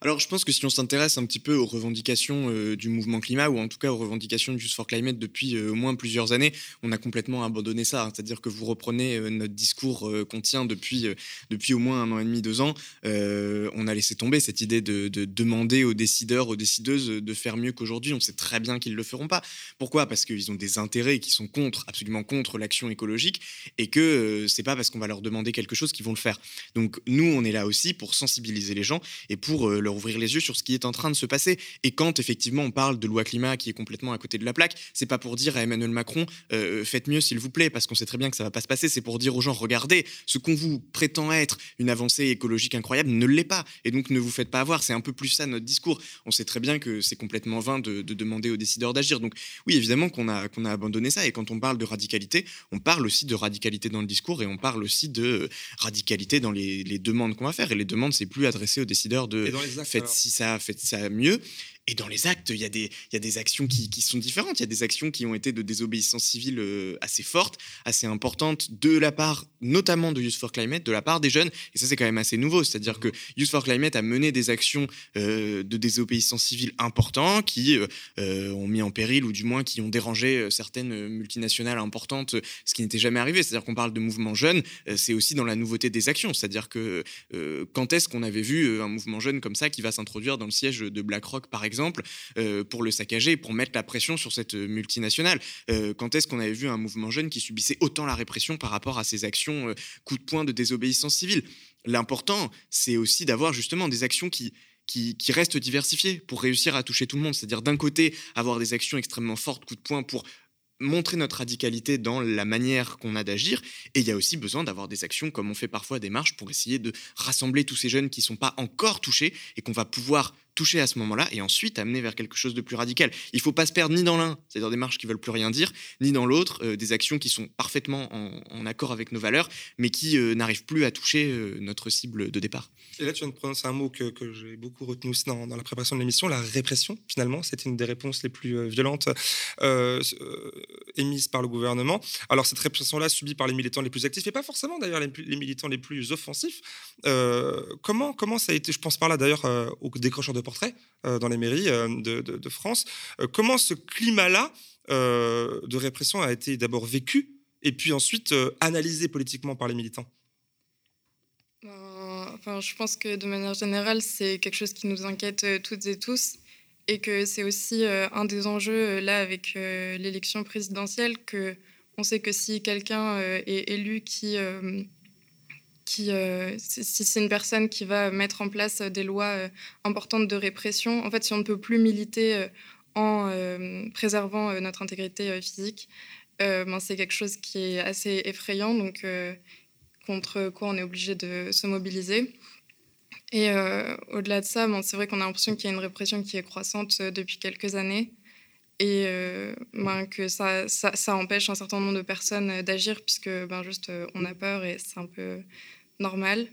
Alors, je pense que si on s'intéresse un petit peu aux revendications euh, du mouvement climat, ou en tout cas aux revendications du Just for Climate depuis euh, au moins plusieurs années, on a complètement abandonné ça. Hein. C'est-à-dire que vous reprenez euh, notre discours qu'on tient depuis, depuis au moins un an et demi, deux ans. on a laissé tomber cette idée de, demander aux décideurs, aux décideuses de faire mieux qu'aujourd'hui. On sait très bien qu'ils ne le feront pas. Pourquoi? Parce qu'ils ont des intérêts qui sont contre, absolument contre l'action écologique, et que c'est pas parce qu'on va leur demander quelque chose qu'ils vont le faire. Donc, nous, on est là aussi pour sensibiliser les gens et pour leur ouvrir les yeux sur ce qui est en train de se passer. Et quand effectivement on parle de loi climat qui est complètement à côté de la plaque, c'est pas pour dire à Emmanuel Macron euh, faites mieux s'il vous plaît, parce qu'on sait très bien que ça va pas se passer. C'est pour dire aux gens regardez, ce qu'on vous prétend être une avancée écologique incroyable ne l'est pas. Et donc ne vous faites pas avoir. C'est un peu plus ça notre discours. On sait très bien que c'est complètement vain de, demander aux décideurs d'agir. Donc oui, évidemment qu'on a, qu'on a abandonné ça. Et quand on parle de radicalité, on parle aussi de radicalité dans le discours et on parle aussi de radicalité dans les, les demandes qu'on va faire. Et les demandes, c'est plus adressé aux décideurs de faites si ça, faites ça mieux. Et dans les actes, il y a des, actions qui, sont différentes. Il y a des actions qui ont été de désobéissance civile euh, assez fortes, assez importantes, de la part notamment de Youth for Climate, de la part des jeunes. Et ça, c'est quand même assez nouveau. C'est-à-dire que Youth for Climate a mené des actions euh, de désobéissance civile importantes qui euh, ont mis en péril, ou du moins qui ont dérangé certaines multinationales importantes, ce qui n'était jamais arrivé. C'est-à-dire qu'on parle de mouvement jeune, c'est aussi dans la nouveauté des actions. C'est-à-dire que quand est-ce qu'on avait vu un mouvement jeune comme ça qui va s'introduire dans le siège de BlackRock, par exemple? Euh, pour le saccager, pour mettre la pression sur cette multinationale. Euh, quand est-ce qu'on avait vu un mouvement jeune qui subissait autant la répression par rapport à ses actions euh, coup de poing de désobéissance civile? L'important, c'est aussi d'avoir justement des actions qui, qui, restent diversifiées pour réussir à toucher tout le monde. C'est-à-dire d'un côté, avoir des actions extrêmement fortes, coup de poing, pour montrer notre radicalité dans la manière qu'on a d'agir. Et il y a aussi besoin d'avoir des actions, comme on fait parfois des marches, pour essayer de rassembler tous ces jeunes qui ne sont pas encore touchés et qu'on va pouvoir toucher à ce moment-là et ensuite amener vers quelque chose de plus radical. Il ne faut pas se perdre ni dans l'un, c'est-à-dire des marches qui veulent plus rien dire, ni dans l'autre, euh, des actions qui sont parfaitement en, accord avec nos valeurs, mais qui euh, n'arrivent plus à toucher euh, notre cible de départ. Et là, tu viens de prononcer un mot que, j'ai beaucoup retenu aussi dans, la préparation de l'émission, la répression. Finalement, c'était une des réponses les plus violentes émises par le gouvernement. Alors, cette répression-là, subie par les militants les plus actifs, et pas forcément d'ailleurs les, les, militants les plus offensifs. comment, comment ça a été, je pense par là d'ailleurs aux décrocheurs de euh, dans les mairies euh, de, France. Euh, comment ce climat-là de répression a été d'abord vécu et puis ensuite analysé politiquement par les militants? Enfin, je pense que de manière générale, c'est quelque chose qui nous inquiète toutes et tous et que c'est aussi un des enjeux là avec l'élection présidentielle que on sait que si quelqu'un est élu qui qui, si c'est une personne qui va mettre en place des lois importantes de répression, en fait, si on ne peut plus militer en préservant notre intégrité physique, ben, c'est quelque chose qui est assez effrayant, donc contre quoi on est obligé de se mobiliser. Et au-delà de ça, ben, c'est vrai qu'on a l'impression qu'il y a une répression qui est croissante depuis quelques années et ben, que ça, ça, empêche un certain nombre de personnes d'agir puisque ben, juste on a peur et c'est un peu normal.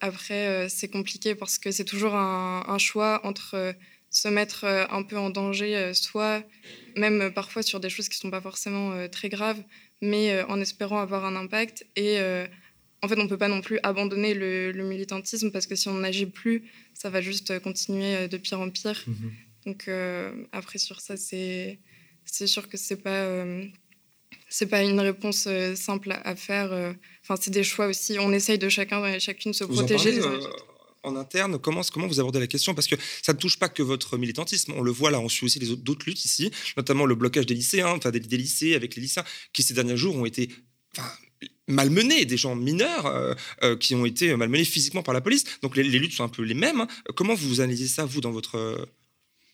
Après, c'est compliqué parce que c'est toujours un, un, choix entre se mettre un peu en danger, soit même parfois sur des choses qui ne sont pas forcément très graves, mais en espérant avoir un impact. Et en fait, on ne peut pas non plus abandonner le, militantisme parce que si on n'agit plus, ça va juste continuer de pire en pire. Mmh Donc après, sur ça, c'est sûr que ce n'est pas, c'est pas une réponse simple à, faire. Enfin, c'est des choix aussi. On essaye de chacun et chacune se protéger en interne comment, comment vous abordez la question? Parce que ça ne touche pas que votre militantisme. On le voit là, on suit aussi les d'autres luttes ici, notamment le blocage des lycéens, enfin des, lycées avec les lycéens qui ces derniers jours ont été malmenés, des gens mineurs euh, euh, qui ont été malmenés physiquement par la police. Donc les, luttes sont un peu les mêmes. Hein. Comment vous analysez ça, vous, dans votre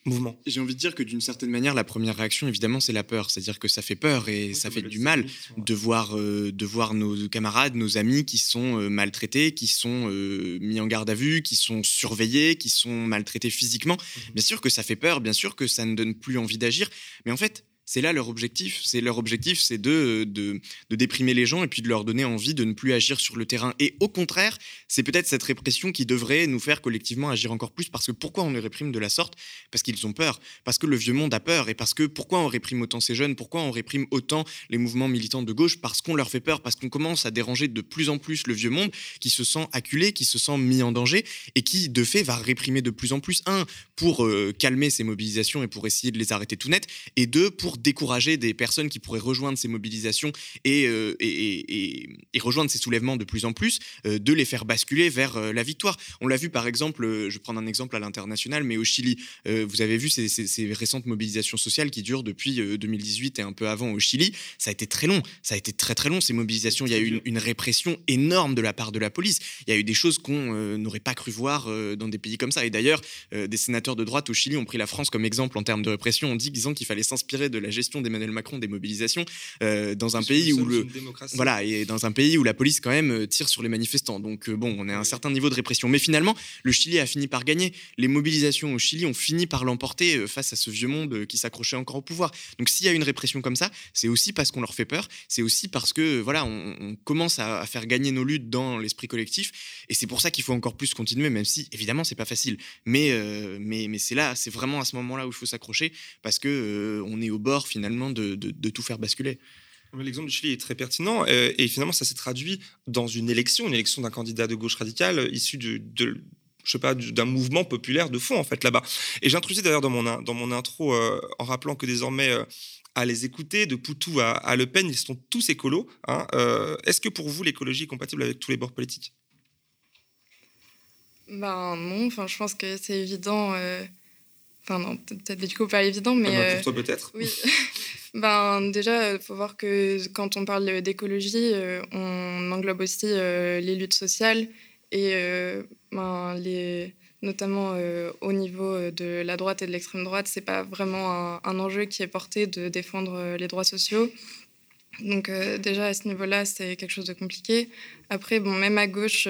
mouvement. J'ai envie de dire que d'une certaine manière, la première réaction, évidemment, c'est la peur. C'est-à-dire que ça fait peur et ça fait du mal de voir, euh, de voir nos camarades, nos amis qui sont euh, maltraités, qui sont euh, mis en garde à vue, qui sont surveillés, qui sont maltraités physiquement. Mmh bien sûr que ça fait peur, bien sûr que ça ne donne plus envie d'agir. Mais en fait, c'est là leur objectif. C'est leur objectif, c'est de, de, déprimer les gens et puis de leur donner envie de ne plus agir sur le terrain. Et au contraire, c'est peut-être cette répression qui devrait nous faire collectivement agir encore plus. Parce que pourquoi on les réprime de la sorte? Parce qu'ils ont peur. Parce que le vieux monde a peur. Et parce que pourquoi on réprime autant ces jeunes? Pourquoi on réprime autant les mouvements militants de gauche? Parce qu'on leur fait peur. Parce qu'on commence à déranger de plus en plus le vieux monde qui se sent acculé, qui se sent mis en danger et qui, de fait, va réprimer de plus en plus. Un, pour euh, calmer ces mobilisations et pour essayer de les arrêter tout net. Et deux, pour décourager des personnes qui pourraient rejoindre ces mobilisations et, euh, et, rejoindre ces soulèvements de plus en plus, euh, de les faire basculer vers euh, la victoire. On l'a vu par exemple, je vais prendre un exemple à l'international, mais au Chili, vous avez vu ces, ces, récentes mobilisations sociales qui durent depuis 2018 et un peu avant au Chili. Ça a été très long, ça a été très très long ces mobilisations. Il y a eu une, une répression énorme de la part de la police. Il y a eu des choses qu'on n'aurait pas cru voir dans des pays comme ça. Et d'ailleurs, des sénateurs de droite au Chili ont pris la France comme exemple en termes de répression, en disant qu'il fallait s'inspirer de la gestion d'Emmanuel Macron des mobilisations euh, dans un pays où le voilà et dans un pays où la police quand même euh, tire sur les manifestants. Donc euh, bon, on a un certain niveau de répression, mais finalement le Chili a fini par gagner. Les mobilisations au Chili ont fini par l'emporter face à ce vieux monde qui s'accrochait encore au pouvoir. Donc s'il y a une répression comme ça, c'est aussi parce qu'on leur fait peur, c'est aussi parce que voilà, on, commence à, faire gagner nos luttes dans l'esprit collectif, et c'est pour ça qu'il faut encore plus continuer, même si évidemment c'est pas facile. Mais mais mais c'est là, c'est vraiment à ce moment-là où il faut s'accrocher parce que on est au bord finalement de, tout faire basculer. L'exemple du Chili est très pertinent euh, et finalement ça s'est traduit dans une élection, une élection d'un candidat de gauche radicale issu de, je sais pas, d'un mouvement populaire de fond en fait là-bas. Et j'introduis d'ailleurs dans mon, dans mon intro euh, en rappelant que désormais euh, à les écouter, de Poutou à, Le Pen, ils sont tous écolos. Hein. Est-ce que pour vous l'écologie est compatible avec tous les bords politiques? Ben non, enfin je pense que c'est évident. Enfin, non, peut-être du coup pas évident, mais. Ah bah, pour toi, peut-être Oui. [LAUGHS] ben, déjà, il faut voir que quand on parle d'écologie, euh, on englobe aussi euh, les luttes sociales et euh, ben, les, notamment au niveau de la droite et de l'extrême droite, c'est pas vraiment un, enjeu qui est porté de défendre les droits sociaux. Donc, déjà, à ce niveau-là, c'est quelque chose de compliqué. Après, bon, même à gauche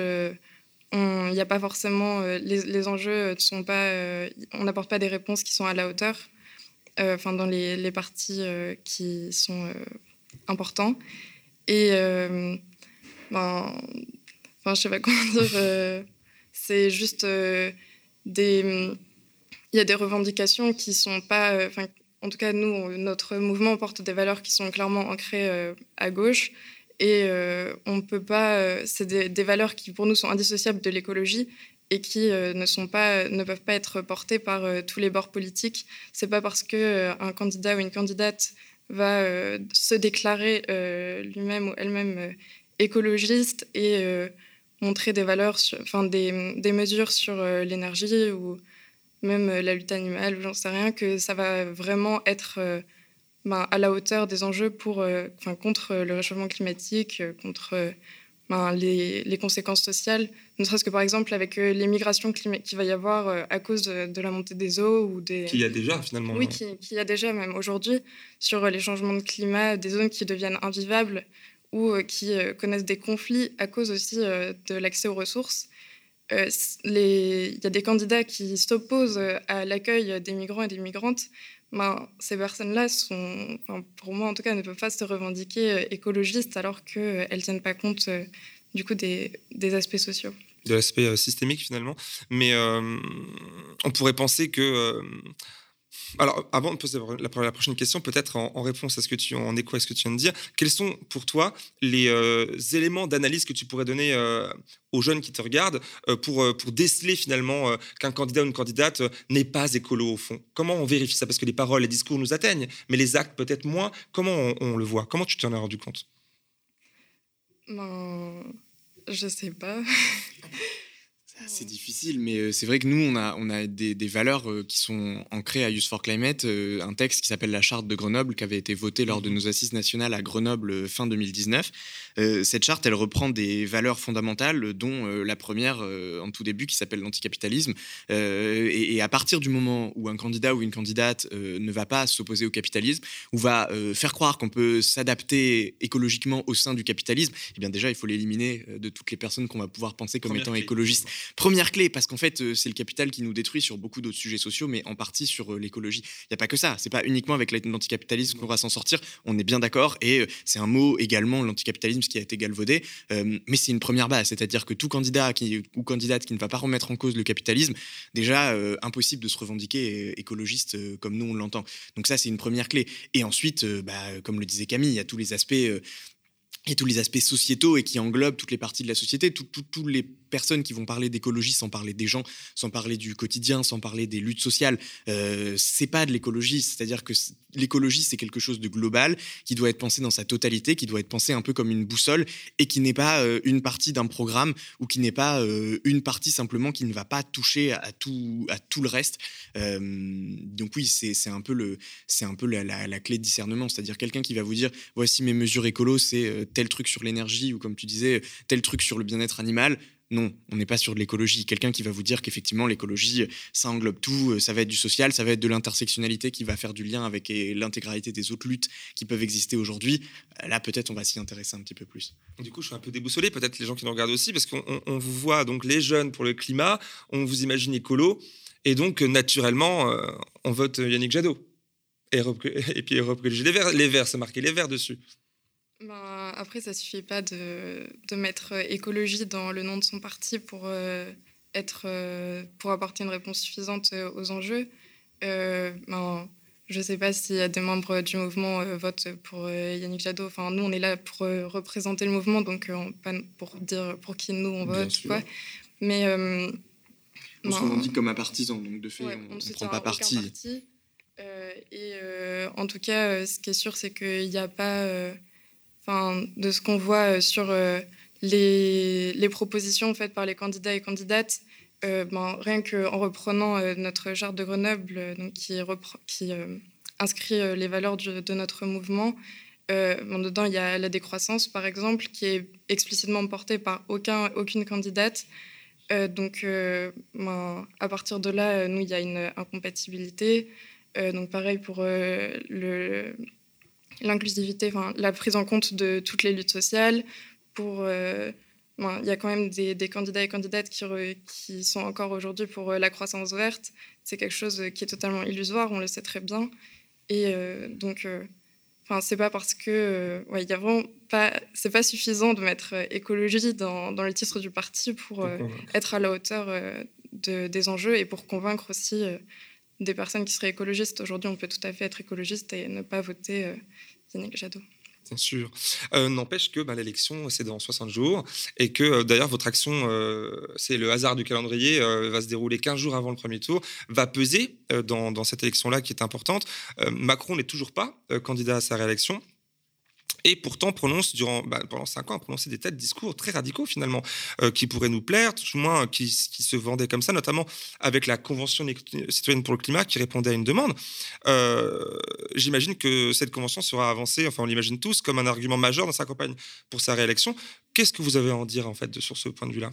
il n'y a pas forcément euh, les, enjeux ne sont pas euh, on n'apporte pas des réponses qui sont à la hauteur euh, enfin dans les, les parties qui sont importants et ben enfin je sais pas [LAUGHS] comment dire c'est juste des il y a des revendications qui sont pas enfin en tout cas nous notre mouvement porte des valeurs qui sont clairement ancrées à gauche et euh, on peut pas. Euh, c'est des, valeurs qui pour nous sont indissociables de l'écologie et qui euh, ne sont pas, ne peuvent pas être portées par tous les bords politiques. C'est pas parce que un candidat ou une candidate va se déclarer lui-même ou elle-même écologiste et montrer des valeurs, enfin des, des, mesures sur l'énergie ou même la lutte animale, ou j'en sais rien, que ça va vraiment être ben, à la hauteur des enjeux pour, enfin, contre le réchauffement climatique, contre ben, les, conséquences sociales, ne serait-ce que par exemple avec euh, les migrations qu'il va y avoir euh, à cause de, la montée des eaux ou des... Qu'il y a déjà finalement. Oui, qu'il qui y a déjà même aujourd'hui sur les changements de climat, des zones qui deviennent invivables ou euh, qui connaissent des conflits à cause aussi de l'accès aux ressources. Il y a des candidats qui s'opposent à l'accueil des migrants et des migrantes ben, ces personnes-là sont, pour moi en tout cas, ne peuvent pas se revendiquer euh, écologistes alors qu'elles ne tiennent pas compte euh, du coup des, des aspects sociaux. De l'aspect euh, systémique finalement. Mais on pourrait penser que alors, avant de poser la, prochaine question, peut-être en, réponse à ce que tu en écho à ce que tu viens de dire, quels sont pour toi les euh, éléments d'analyse que tu pourrais donner euh, aux jeunes qui te regardent euh, pour, pour déceler finalement qu'un candidat ou une candidate n'est pas écolo au fond? Comment on vérifie ça? Parce que les paroles, les discours nous atteignent, mais les actes peut-être moins. Comment on, on, le voit? Comment tu t'en as rendu compte? Ben, Je sais pas. [LAUGHS] C'est difficile, mais euh, c'est vrai que nous, on a, on a des, valeurs euh, qui sont ancrées à Use for Climate, euh, un texte qui s'appelle la Charte de Grenoble, qui avait été voté lors de mhm. nos assises nationales à Grenoble fin 2019. cette charte, elle reprend des valeurs fondamentales, dont la première en tout début, qui s'appelle l'anticapitalisme. Et, et, à partir du moment où un candidat ou une candidate ne va pas s'opposer au capitalisme, ou va faire croire qu'on peut s'adapter écologiquement au sein du capitalisme, eh bien déjà, il faut l'éliminer de toutes les personnes qu'on va pouvoir penser comme étant écologistes. Première clé, parce qu'en fait, euh, c'est le capital qui nous détruit sur beaucoup d'autres sujets sociaux, mais en partie sur euh, l'écologie. Il n'y a pas que ça. C'est pas uniquement avec l'anticapitalisme qu'on va s'en sortir. On est bien d'accord. Et euh, c'est un mot également, l'anticapitalisme, qui a été galvaudé. mais c'est une première base. C'est-à-dire que tout candidat qui, ou candidate qui ne va pas remettre en cause le capitalisme, déjà, impossible de se revendiquer écologiste comme nous, on l'entend. Donc ça, c'est une première clé. Et ensuite, bah, comme le disait Camille, il y a tous les aspects et tous les aspects sociétaux et qui englobent toutes les parties de la société, tous les personnes qui vont parler d'écologie sans parler des gens, sans parler du quotidien, sans parler des luttes sociales, euh, c'est pas de l'écologie. C'est-à-dire que l'écologie, c'est quelque chose de global qui doit être pensé dans sa totalité, qui doit être pensé un peu comme une boussole et qui n'est pas euh, une partie d'un programme ou qui n'est pas euh, une partie simplement qui ne va pas toucher à tout, à tout le reste. Euh, donc oui, c'est un peu, le, un peu la, la, clé de discernement. C'est-à-dire quelqu'un qui va vous dire, voici mes mesures écolo, c'est tel truc sur l'énergie ou comme tu disais, tel truc sur le bien-être animal. Non, on n'est pas sur de l'écologie. Quelqu'un qui va vous dire qu'effectivement, l'écologie, ça englobe tout, euh, ça va être du social, ça va être de l'intersectionnalité qui va faire du lien avec l'intégralité des autres luttes qui peuvent exister aujourd'hui. Euh, là, peut-être, on va s'y intéresser un petit peu plus. Du coup, je suis un peu déboussolé, peut-être les gens qui nous regardent aussi, parce qu'on vous voit, donc les jeunes pour le climat, on vous imagine écolo, et donc, naturellement, euh, on vote Yannick Jadot. Et, [LAUGHS] puis, les verts, les verts, c'est marqué les verts dessus. Ben, après, ça suffit pas de, de, mettre euh, écologie dans le nom de son parti pour, euh, être, euh, pour apporter une réponse suffisante aux enjeux. Ben, je ne sais pas s'il y a des membres du mouvement votent pour Yannick Jadot. Enfin, nous, on est là pour représenter le mouvement, donc pas pour dire pour qui nous on vote. Quoi. Mais on se revendique ben, comme un partisan, donc de fait, on ne prend pas parti. parti. et en tout cas, ce qui est sûr, c'est qu'il n'y a pas de ce qu'on voit euh, sur euh, les, propositions faites par les candidats et candidates, euh, ben, rien qu'en reprenant notre charte de Grenoble, qui, inscrit les valeurs de notre mouvement, dedans, il y a la décroissance, par exemple, qui est explicitement portée par aucun, aucune candidate. donc, ben, à partir de là, nous, il y a une incompatibilité. donc, pareil pour le, l'inclusivité, la prise en compte de toutes les luttes sociales. Pour, euh, il y a quand même des, candidats et candidates qui, qui sont encore aujourd'hui pour euh, la croissance verte. C'est quelque chose qui est totalement illusoire, on le sait très bien. Et euh, donc, enfin, c'est pas parce que, ouais, il y a vraiment pas, c'est pas suffisant de mettre écologie dans, dans, le titre du parti pour, être à la hauteur de, des enjeux et pour convaincre aussi des personnes qui seraient écologistes. Aujourd'hui, on peut tout à fait être écologiste et ne pas voter Yannick Jadot. Bien sûr. Euh, n'empêche que bah, l'élection, c'est dans 60 jours et que euh, d'ailleurs, votre action, euh, c'est le hasard du calendrier, va se dérouler 15 jours avant le premier tour, va peser dans, cette élection-là qui est importante. Macron n'est toujours pas candidat à sa réélection. Et pourtant prononce durant, bah, pendant cinq ans, a prononcé des tas de discours très radicaux finalement, euh, qui pourraient nous plaire, tout au moins qui, qui, se vendaient comme ça, notamment avec la Convention citoyenne pour le climat qui répondait à une demande. Euh, j'imagine que cette convention sera avancée, enfin on l'imagine tous, comme un argument majeur dans sa campagne pour sa réélection. Qu'est-ce que vous avez à en dire en fait de, sur ce point de vue-là?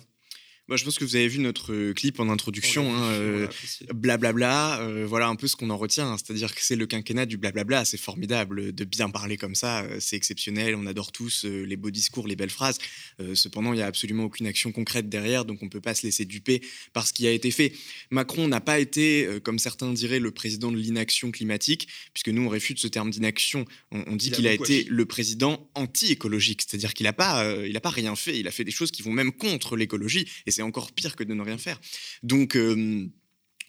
Moi, je pense que vous avez vu notre euh, clip en introduction. Hein, euh, blablabla, euh, voilà un peu ce qu'on en retient. Hein. C'est-à-dire que c'est le quinquennat du blablabla. C'est formidable de bien parler comme ça. c'est exceptionnel. On adore tous les beaux discours, les belles phrases. cependant, il n'y a absolument aucune action concrète derrière. Donc, on ne peut pas se laisser duper par ce qui a été fait. Macron n'a pas été, comme certains diraient, le président de l'inaction climatique, puisque nous, on réfute ce terme d'inaction. On, dit qu'il a, été le président anti-écologique. C'est-à-dire qu'il n'a pas, il pas rien fait. Il a fait des choses qui vont même contre l'écologie. Et c'est encore pire que de ne rien faire. Donc, euh,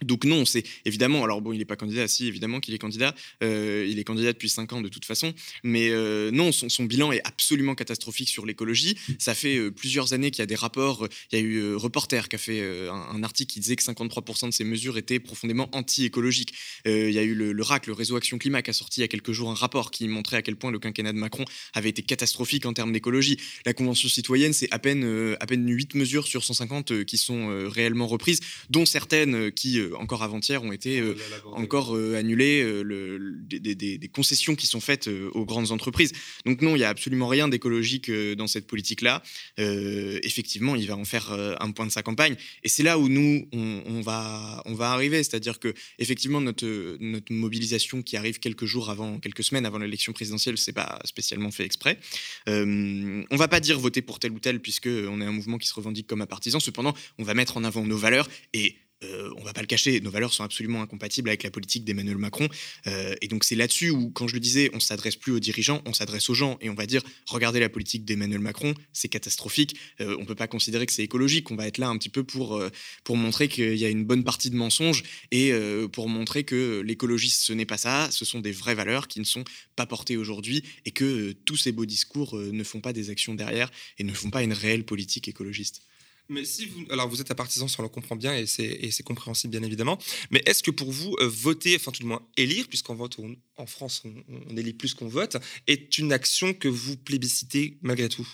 donc non, c'est évidemment, alors bon, il n'est pas candidat, si, évidemment qu'il est candidat, euh, il est candidat depuis 5 ans de toute façon, mais euh, non, son, bilan est absolument catastrophique sur l'écologie. Ça fait euh, plusieurs années qu'il y a des rapports, il y a eu Reporter qui a fait un, article qui disait que 53% de ces mesures étaient profondément anti-écologiques. il y a eu le, RAC, le Réseau Action Climat, qui a sorti il y a quelques jours un rapport qui montrait à quel point le quinquennat de Macron avait été catastrophique en termes d'écologie. La Convention citoyenne, c'est à peine, à peine 8 mesures sur 150 qui sont réellement reprises, dont certaines qui encore avant-hier, ont été euh, encore euh, annulées, euh, le, des, concessions qui sont faites aux grandes entreprises. Donc non, il n'y a absolument rien d'écologique dans cette politique-là. effectivement, il va en faire un point de sa campagne. Et c'est là où nous, on, va, on va arriver. C'est-à-dire que effectivement, notre, notre mobilisation qui arrive quelques jours avant, quelques semaines avant l'élection présidentielle, c'est pas spécialement fait exprès. on va pas dire voter pour tel ou tel, puisque on est un mouvement qui se revendique comme un partisan. Cependant, on va mettre en avant nos valeurs et euh, on va pas le cacher, nos valeurs sont absolument incompatibles avec la politique d'Emmanuel Macron. Euh, et donc c'est là-dessus où, quand je le disais, on s'adresse plus aux dirigeants, on s'adresse aux gens et on va dire regardez la politique d'Emmanuel Macron, c'est catastrophique. Euh, on peut pas considérer que c'est écologique. On va être là un petit peu pour pour montrer qu'il y a une bonne partie de mensonges et pour montrer que l'écologie ce n'est pas ça, ce sont des vraies valeurs qui ne sont pas portées aujourd'hui et que tous ces beaux discours ne font pas des actions derrière et ne font pas une réelle politique écologiste. Mais si vous, alors vous êtes un partisan, ça on le comprend bien et c'est compréhensible bien évidemment. Mais est-ce que pour vous, euh, voter, enfin tout du moins élire, puisqu'en vote en France on, élit plus qu'on vote, est une action que vous plébiscitez malgré tout?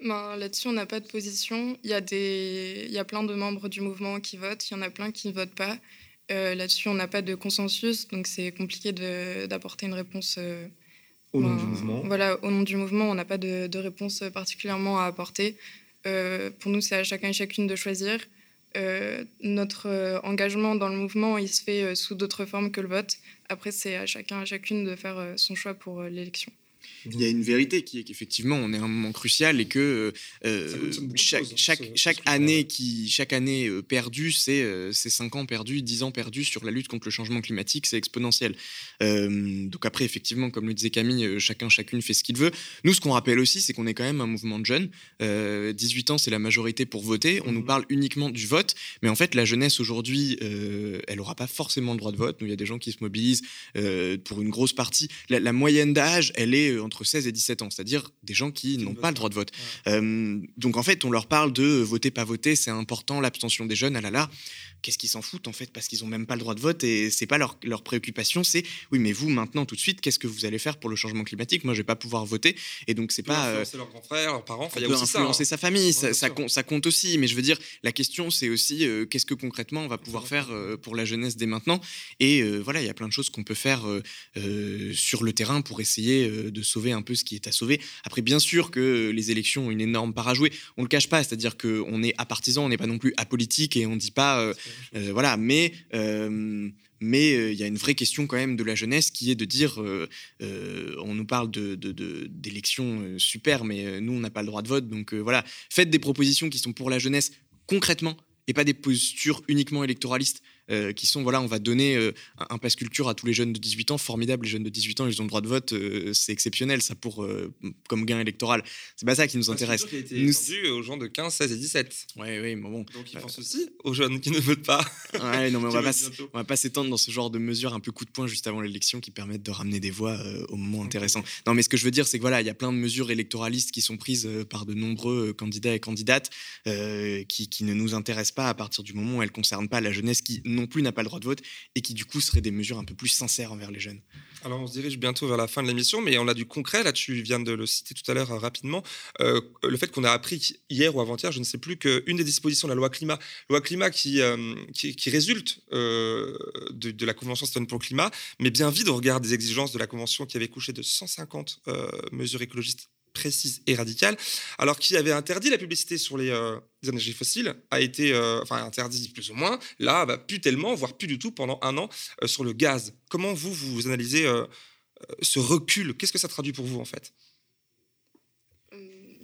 Ben, Là-dessus, on n'a pas de position. Il y, a des... Il y a plein de membres du mouvement qui votent, il y en a plein qui ne votent pas. Euh, là-dessus, on n'a pas de consensus, donc c'est compliqué d'apporter une réponse. Euh, au nom ben, du mouvement Voilà, au nom du mouvement, on n'a pas de, de, réponse particulièrement à apporter. Euh, pour nous, c'est à chacun et chacune de choisir. Euh, notre euh, engagement dans le mouvement, il se fait sous d'autres formes que le vote. Après, c'est à chacun et chacune de faire son choix pour l'élection. Il y a une vérité qui est qu'effectivement, on est à un moment crucial et que euh, chaque, chaque, chaque année, qui, chaque année euh, perdue, c'est euh, 5 ans perdus, 10 ans perdus sur la lutte contre le changement climatique, c'est exponentiel. Euh, donc après, effectivement, comme le disait Camille, chacun, chacune fait ce qu'il veut. Nous, ce qu'on rappelle aussi, c'est qu'on est quand même un mouvement de jeunes. 18 ans, c'est la majorité pour voter. On nous mmh. parle uniquement du vote, mais en fait, la jeunesse aujourd'hui, elle n'aura pas forcément le droit de vote. Nous, il y a des gens qui se mobilisent pour une grosse partie. La, la moyenne d'âge, elle est entre 16 et 17 ans, c'est-à-dire des gens qui n'ont pas le droit de vote. Euh, donc en fait, on leur parle de voter, pas voter, c'est important, l'abstention des jeunes, ah là là qu'est-ce qu'ils s'en foutent en fait parce qu'ils ont même pas le droit de vote et c'est pas leur, leur préoccupation c'est oui mais vous maintenant tout de suite qu'est-ce que vous allez faire pour le changement climatique? Moi je vais pas pouvoir voter et donc c'est pas euh, leurs grands frères leurs parents il y a aussi influencer ça, hein. sa famille ça, ça, compte, ça, compte aussi mais je veux dire la question c'est aussi euh, qu'est-ce que concrètement on va pouvoir faire euh, pour la jeunesse dès maintenant? Et voilà il y a plein de choses qu'on peut faire sur le terrain pour essayer de sauver un peu ce qui est à sauver. Après bien sûr que les élections ont une énorme part à jouer. On le cache pas c'est-à-dire que on est à on n'est pas non plus apolitique et on dit pas euh, voilà, mais euh, mais euh, il y a une vraie question quand même de la jeunesse qui est de dire, on nous parle d'élections de, super, mais nous on n'a pas le droit de vote, donc voilà, faites des propositions qui sont pour la jeunesse concrètement et pas des postures uniquement électoralistes. Euh, qui sont voilà, on va donner euh, un, passe culture à tous les jeunes de 18 ans, formidable, les jeunes de 18 ans, ils ont le droit de vote, euh, c'est exceptionnel, ça pour comme gain électoral. C'est pas ça qui nous intéresse. Qui a été nous... aux gens de 15, 16 et 17. Oui, oui, mais bon. Donc ils pensent aussi aux jeunes qui ne votent pas. [LAUGHS] Ouais, non, mais on va pas, on va pas s'étendre dans ce genre de mesures un peu coup de poing juste avant l'élection qui permettent de ramener des voix au moment intéressant. Non, mais ce que je veux dire, c'est que voilà, il y a plein de mesures électoralistes qui sont prises par de nombreux candidats et candidates qui, qui, ne nous intéressent pas à partir du moment où elles concernent pas la jeunesse qui non plus n'a pas le droit de vote et qui du coup seraient des mesures un peu plus sincères envers les jeunes. Alors on se dirige bientôt vers la fin de l'émission, mais on a du concret. Là, tu viens de le citer tout à l'heure euh, rapidement. Euh, le fait qu'on a appris hier ou avant-hier, je ne sais plus, qu'une des dispositions de la loi climat, loi climat qui, euh, qui, résulte de, la Convention citoyenne pour le climat, mais bien vide au regard des exigences de la Convention qui avait couché de 150 mesures écologistes précises et radicales, alors qui avait interdit la publicité sur les, énergies fossiles, a été enfin interdit plus ou moins, là, bah, plus tellement, voire plus du tout pendant un an sur le gaz. Comment vous, vous analysez ce recul? Qu'est-ce que ça traduit pour vous en fait?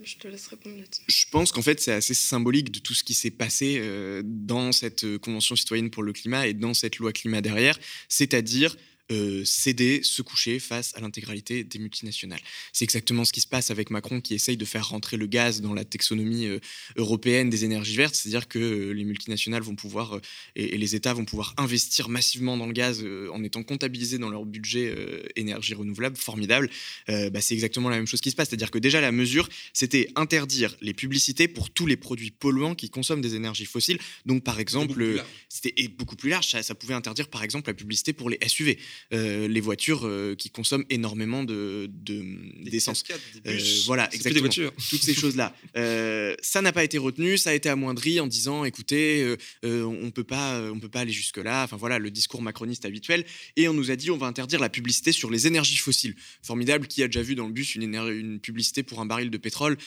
Je te laisse répondre là-dessus. Je pense qu'en fait, c'est assez symbolique de tout ce qui s'est passé euh, dans cette euh, Convention citoyenne pour le climat et dans cette loi climat derrière, c'est-à-dire euh, céder, se coucher face à l'intégralité des multinationales. C'est exactement ce qui se passe avec Macron qui essaye de faire rentrer le gaz dans la taxonomie euh, européenne des énergies vertes, c'est-à-dire que euh, les multinationales vont pouvoir et, les États vont pouvoir investir massivement dans le gaz en étant comptabilisés dans leur budget énergie renouvelable, formidable. Bah, c'est exactement la même chose qui se passe, c'est-à-dire que déjà la mesure, c'était interdire les publicités pour tous les produits polluants qui consomment des énergies fossiles. Donc par exemple, c'était beaucoup plus large, ça, ça pouvait interdire par exemple la publicité pour les SUV. Euh, les voitures euh, qui consomment énormément de, d'essence. Euh, voilà, exactement. Toutes ces choses-là. ça n'a pas été retenu, ça a été amoindri en disant, écoutez, on peut pas, on peut pas aller jusque là. Enfin voilà, le discours macroniste habituel. Et on nous a dit, on va interdire la publicité sur les énergies fossiles. Formidable. Qui a déjà vu dans le bus une, une publicité pour un baril de pétrole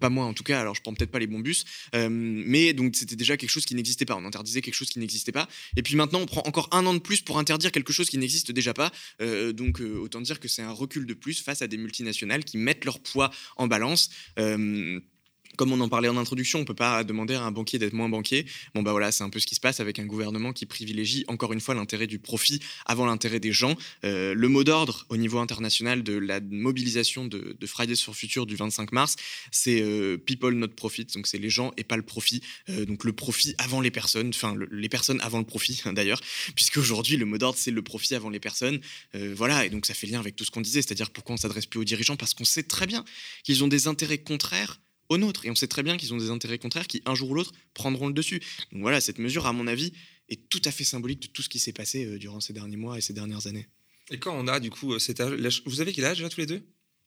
Pas moi en tout cas. Alors je prends peut-être pas les bons bus, mais donc c'était déjà quelque chose qui n'existait pas. On interdisait quelque chose qui n'existait pas. Et puis maintenant, on prend encore un an de plus pour interdire quelque chose qui n'existe déjà pas. Euh, donc euh, autant dire que c'est un recul de plus face à des multinationales qui mettent leur poids en balance. Comme on en parlait en introduction, on ne peut pas demander à un banquier d'être moins banquier. Bon, bah voilà, c'est un peu ce qui se passe avec un gouvernement qui privilégie encore une fois l'intérêt du profit avant l'intérêt des gens. Euh, le mot d'ordre au niveau international de la mobilisation de, Fridays for Future du 25 mars, c'est euh, people not profit, donc c'est les gens et pas le profit. Euh, donc le profit avant les personnes, enfin les personnes avant le profit [LAUGHS] d'ailleurs, puisque aujourd'hui le mot d'ordre c'est le profit avant les personnes. voilà, et donc ça fait lien avec tout ce qu'on disait, c'est-à-dire pourquoi on s'adresse plus aux dirigeants, parce qu'on sait très bien qu'ils ont des intérêts contraires au nôtre. Et on sait très bien qu'ils ont des intérêts contraires qui, un jour ou l'autre, prendront le dessus. Donc voilà, cette mesure, à mon avis, est tout à fait symbolique de tout ce qui s'est passé euh, durant ces derniers mois et ces dernières années. Et quand on a, du coup, euh, cet âge, vous avez quel âge là tous les deux?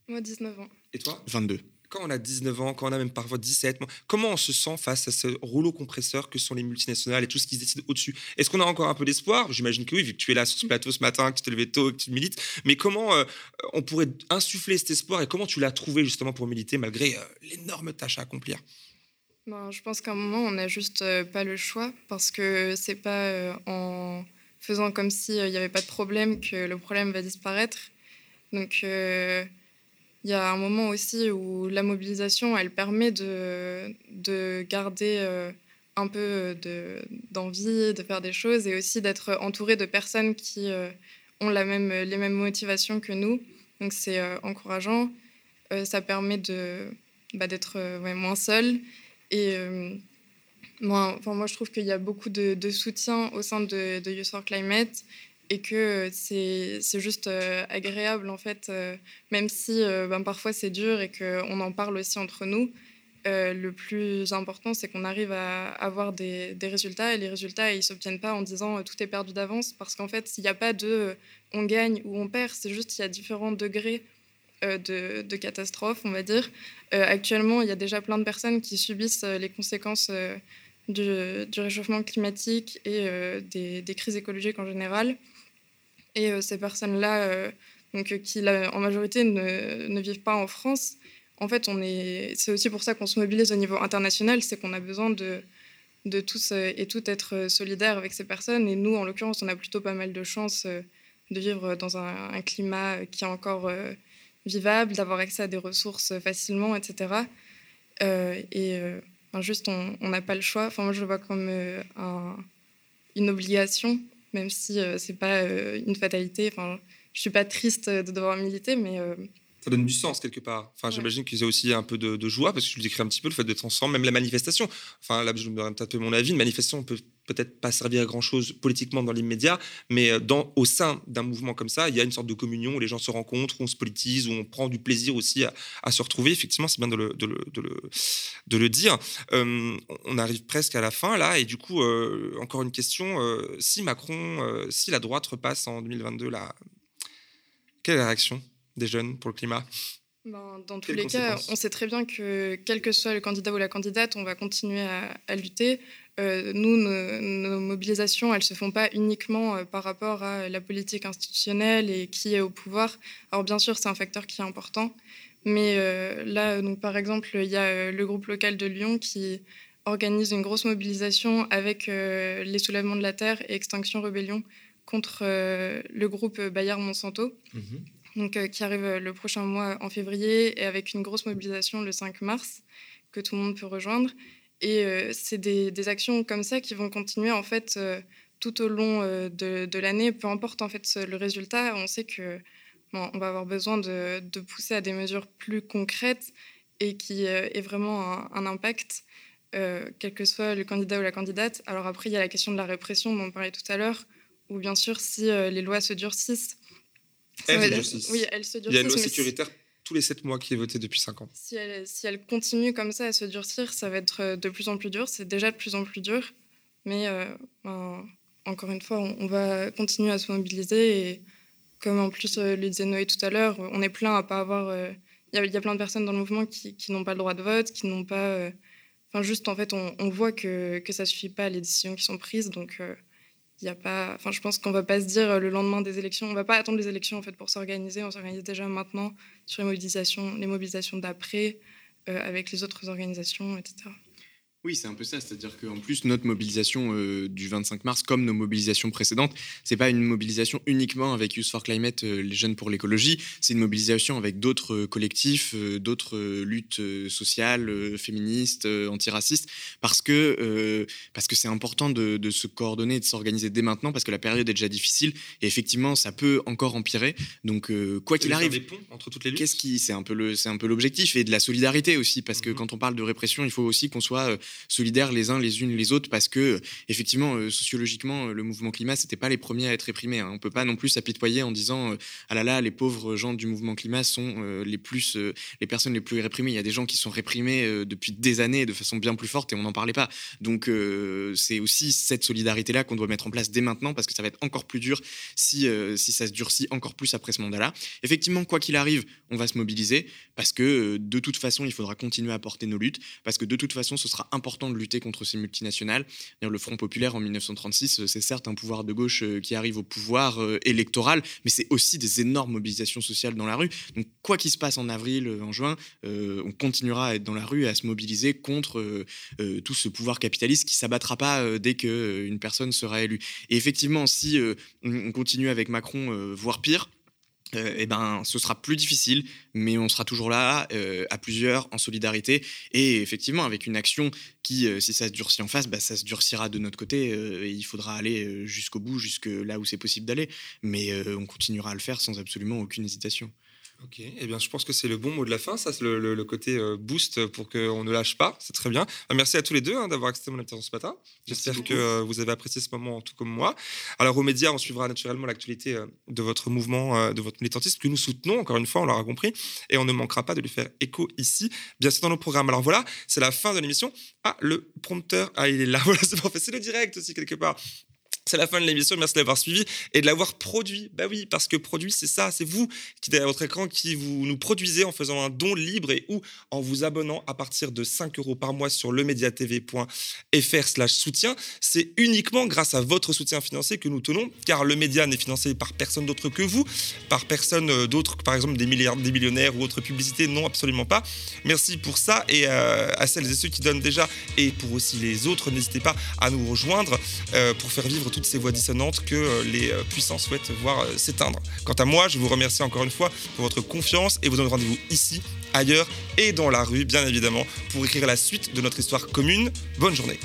Moi, 19 ans. Et toi? 22 quand on a 19 ans, quand on a même parfois 17, comment on se sent face à ce rouleau compresseur que sont les multinationales et tout ce qui se décide au-dessus? Est-ce qu'on a encore un peu d'espoir? J'imagine que oui, vu que tu es là sur ce plateau ce matin, que tu t'es levé tôt, que tu milites. Mais comment euh, on pourrait insuffler cet espoir et comment tu l'as trouvé justement pour militer malgré euh, l'énorme tâche à accomplir? Ben, Je pense qu'à un moment, on n'a juste euh, pas le choix parce que c'est pas en faisant comme s'il n'y avait pas de problème que le problème va disparaître. Donc il y a un moment aussi où la mobilisation, elle permet de, de garder euh, un peu d'envie, de, faire des choses et aussi d'être entouré de personnes qui euh, ont les mêmes motivations que nous. Donc c'est euh, encourageant. ça permet bah, d'être moins seul. Et moi, je trouve qu'il y a beaucoup de, de, soutien au sein de, de Youth for Climate et que c'est juste euh, agréable en fait, euh, même si euh, ben, parfois c'est dur et qu'on en parle aussi entre nous. le plus important, c'est qu'on arrive à avoir des, des, résultats et les résultats, ils ne s'obtiennent pas en disant tout est perdu d'avance parce qu'en fait, s'il n'y a pas de on gagne ou on perd, c'est juste qu'il y a différents degrés de, catastrophe, on va dire. actuellement, il y a déjà plein de personnes qui subissent les conséquences du, réchauffement climatique et des, crises écologiques en général. Et euh, ces personnes-là, euh, donc, qui en majorité ne, vivent pas en France, en fait, c'est aussi pour ça qu'on se mobilise au niveau international, c'est qu'on a besoin de, tous euh, et toutes être solidaires avec ces personnes. Et nous, en l'occurrence, on a plutôt pas mal de chance de vivre dans un, climat qui est encore vivable, d'avoir accès à des ressources facilement, etc. et juste, on n'a pas le choix. Enfin, moi, je le vois comme un, une obligation même si euh, c'est pas euh, une fatalité. Enfin, je suis pas triste de devoir militer, mais euh, ça donne du sens quelque part. Enfin, j'imagine qu'ils aient aussi un peu de, joie, parce que je le décris un petit peu, le fait d'être ensemble, même la manifestation. Enfin, là, je me donne un peu mon avis. Une manifestation peut peut-être pas servir à grand-chose politiquement dans l'immédiat, mais euh, dans, au sein d'un mouvement comme ça, il y a une sorte de communion où les gens se rencontrent, où on se politise, où on prend du plaisir aussi à, se retrouver. Effectivement, c'est bien de le, de le, de le, de le dire. Euh, on arrive presque à la fin, là, et du coup, euh, encore une question. si Macron, si la droite repasse en 2022, là, quelle est la réaction? Des jeunes pour le climat ben, dans tous les cas, on sait très bien que quel que soit le candidat ou la candidate, on va continuer à, lutter. Euh, nous, nos, mobilisations, elles ne se font pas uniquement euh, par rapport à la politique institutionnelle et qui est au pouvoir. Alors bien sûr, c'est un facteur qui est important. Mais euh, là, donc, par exemple, il y a le groupe local de Lyon qui organise une grosse mobilisation avec les soulèvements de la Terre et Extinction Rebellion contre le groupe Bayard Monsanto. Mhm donc, euh, qui arrive euh, le prochain mois en février et avec une grosse mobilisation le 5 mars que tout le monde peut rejoindre. Et euh, c'est des, actions comme ça qui vont continuer en fait tout au long de, l'année, peu importe en fait le résultat. On sait que on va avoir besoin de, pousser à des mesures plus concrètes et qui aient vraiment un, impact, quel que soit le candidat ou la candidate. Alors après, il y a la question de la répression dont on parlait tout à l'heure, où bien sûr, si les lois se durcissent, elle Oui, elle se durcit. Il y a une loi sécuritaire tous les sept mois qui est votée depuis cinq ans. Si elle, si elle continue comme ça à se durcir, ça va être euh, de plus en plus dur. C'est déjà de plus en plus dur. Mais euh, ben, encore une fois, on, va continuer à se mobiliser. Et comme en plus euh, le disait Noé tout à l'heure, on est plein à pas avoir. Il y, a plein de personnes dans le mouvement qui, qui n'ont pas le droit de vote, qui n'ont pas. Enfin, juste en fait, on, on voit que, que ça suffit pas les décisions qui sont prises. Donc il y a pas, enfin, je pense qu'on va pas se dire euh, le lendemain des élections, on va pas attendre les élections en fait pour s'organiser. On s'organise déjà maintenant sur les mobilisations, les mobilisations d'après, euh, avec les autres organisations, etc. Oui, c'est un peu ça. C'est-à-dire qu'en plus, notre mobilisation euh, du 25 mars, comme nos mobilisations précédentes, c'est pas une mobilisation uniquement avec Youth for Climate, euh, les jeunes pour l'écologie. C'est une mobilisation avec d'autres euh, collectifs, d'autres luttes sociales, féministes, antiracistes, parce que parce que c'est important de, se coordonner et de s'organiser dès maintenant, parce que la période est déjà difficile et effectivement, ça peut encore empirer. Donc, quoi qu'il arrive, des ponts entre toutes les luttes? Qu'est-ce qui, c'est un peu le, c'est un peu l'objectif et de la solidarité aussi, parce que mhm. quand on parle de répression, il faut aussi qu'on soit solidaires les uns les unes les autres parce que effectivement euh, sociologiquement le mouvement climat c'était pas les premiers à être réprimés. Hein. On peut pas non plus s'apitoyer en disant euh, ah là là les pauvres gens du mouvement climat sont euh, les plus les personnes les plus réprimées. Il y a des gens qui sont réprimés depuis des années de façon bien plus forte et on n'en parlait pas. Donc c'est aussi cette solidarité là qu'on doit mettre en place dès maintenant parce que ça va être encore plus dur si si ça se durcit encore plus après ce mandat-là. Effectivement quoi qu'il arrive on va se mobiliser parce que de toute façon il faudra continuer à porter nos luttes parce que de toute façon ce sera important de lutter contre ces multinationales. Le Front populaire en 1936, euh, c'est certes un pouvoir de gauche euh, qui arrive au pouvoir euh, électoral, mais c'est aussi des énormes mobilisations sociales dans la rue. Donc quoi qu'il se passe en avril, en juin, on continuera à être dans la rue et à se mobiliser contre tout ce pouvoir capitaliste qui s'abattra pas dès qu'une personne sera élue. Et effectivement, si on continue avec Macron, voire pire, euh, ben, ce sera plus difficile, mais on sera toujours là, euh, à plusieurs, en solidarité, et effectivement avec une action qui, euh, si ça se durcit en face, bah, ça se durcira de notre côté, et il faudra aller jusqu'au bout, jusque là où c'est possible d'aller, mais on continuera à le faire sans absolument aucune hésitation. Ok, eh bien, je pense que c'est le bon mot de la fin. Ça, c'est le, côté euh, boost pour qu'on ne lâche pas. C'est très bien. Euh, merci à tous les deux hein, d'avoir accepté mon intervention ce matin. J'espère que euh, vous avez apprécié ce moment, tout comme moi. Alors, aux médias, on suivra naturellement l'actualité de votre mouvement, de votre militantisme que nous soutenons, encore une fois, on l'aura compris. Et on ne manquera pas de lui faire écho ici, bien sûr, dans nos programmes. Alors voilà, c'est la fin de l'émission. Ah, le prompteur, ah, il est là. [LAUGHS] Voilà, c'est parfait. C'est le direct aussi, quelque part. C'est la fin de l'émission. Merci de l'avoir suivi et de l'avoir produit. Bah oui, parce que produit, c'est ça. C'est vous qui, derrière votre écran, qui vous nous produisez en faisant un don libre et ou en vous abonnant à partir de 5 euros par mois sur lemediatv.fr slash soutien. C'est uniquement grâce à votre soutien financier que nous tenons, car le média n'est financé par personne d'autre que vous, par personne euh, d'autre, par exemple des milliards, des millionnaires ou autres publicités. Non, absolument pas. Merci pour ça et euh, à celles et ceux qui donnent déjà et pour aussi les autres, n'hésitez pas à nous rejoindre euh, pour faire vivre tout ces voix dissonantes que euh, les euh, puissants souhaitent voir euh, s'éteindre. Quant à moi, je vous remercie encore une fois pour votre confiance et vous donne rendez-vous ici, ailleurs et dans la rue, bien évidemment, pour écrire la suite de notre histoire commune. Bonne journée.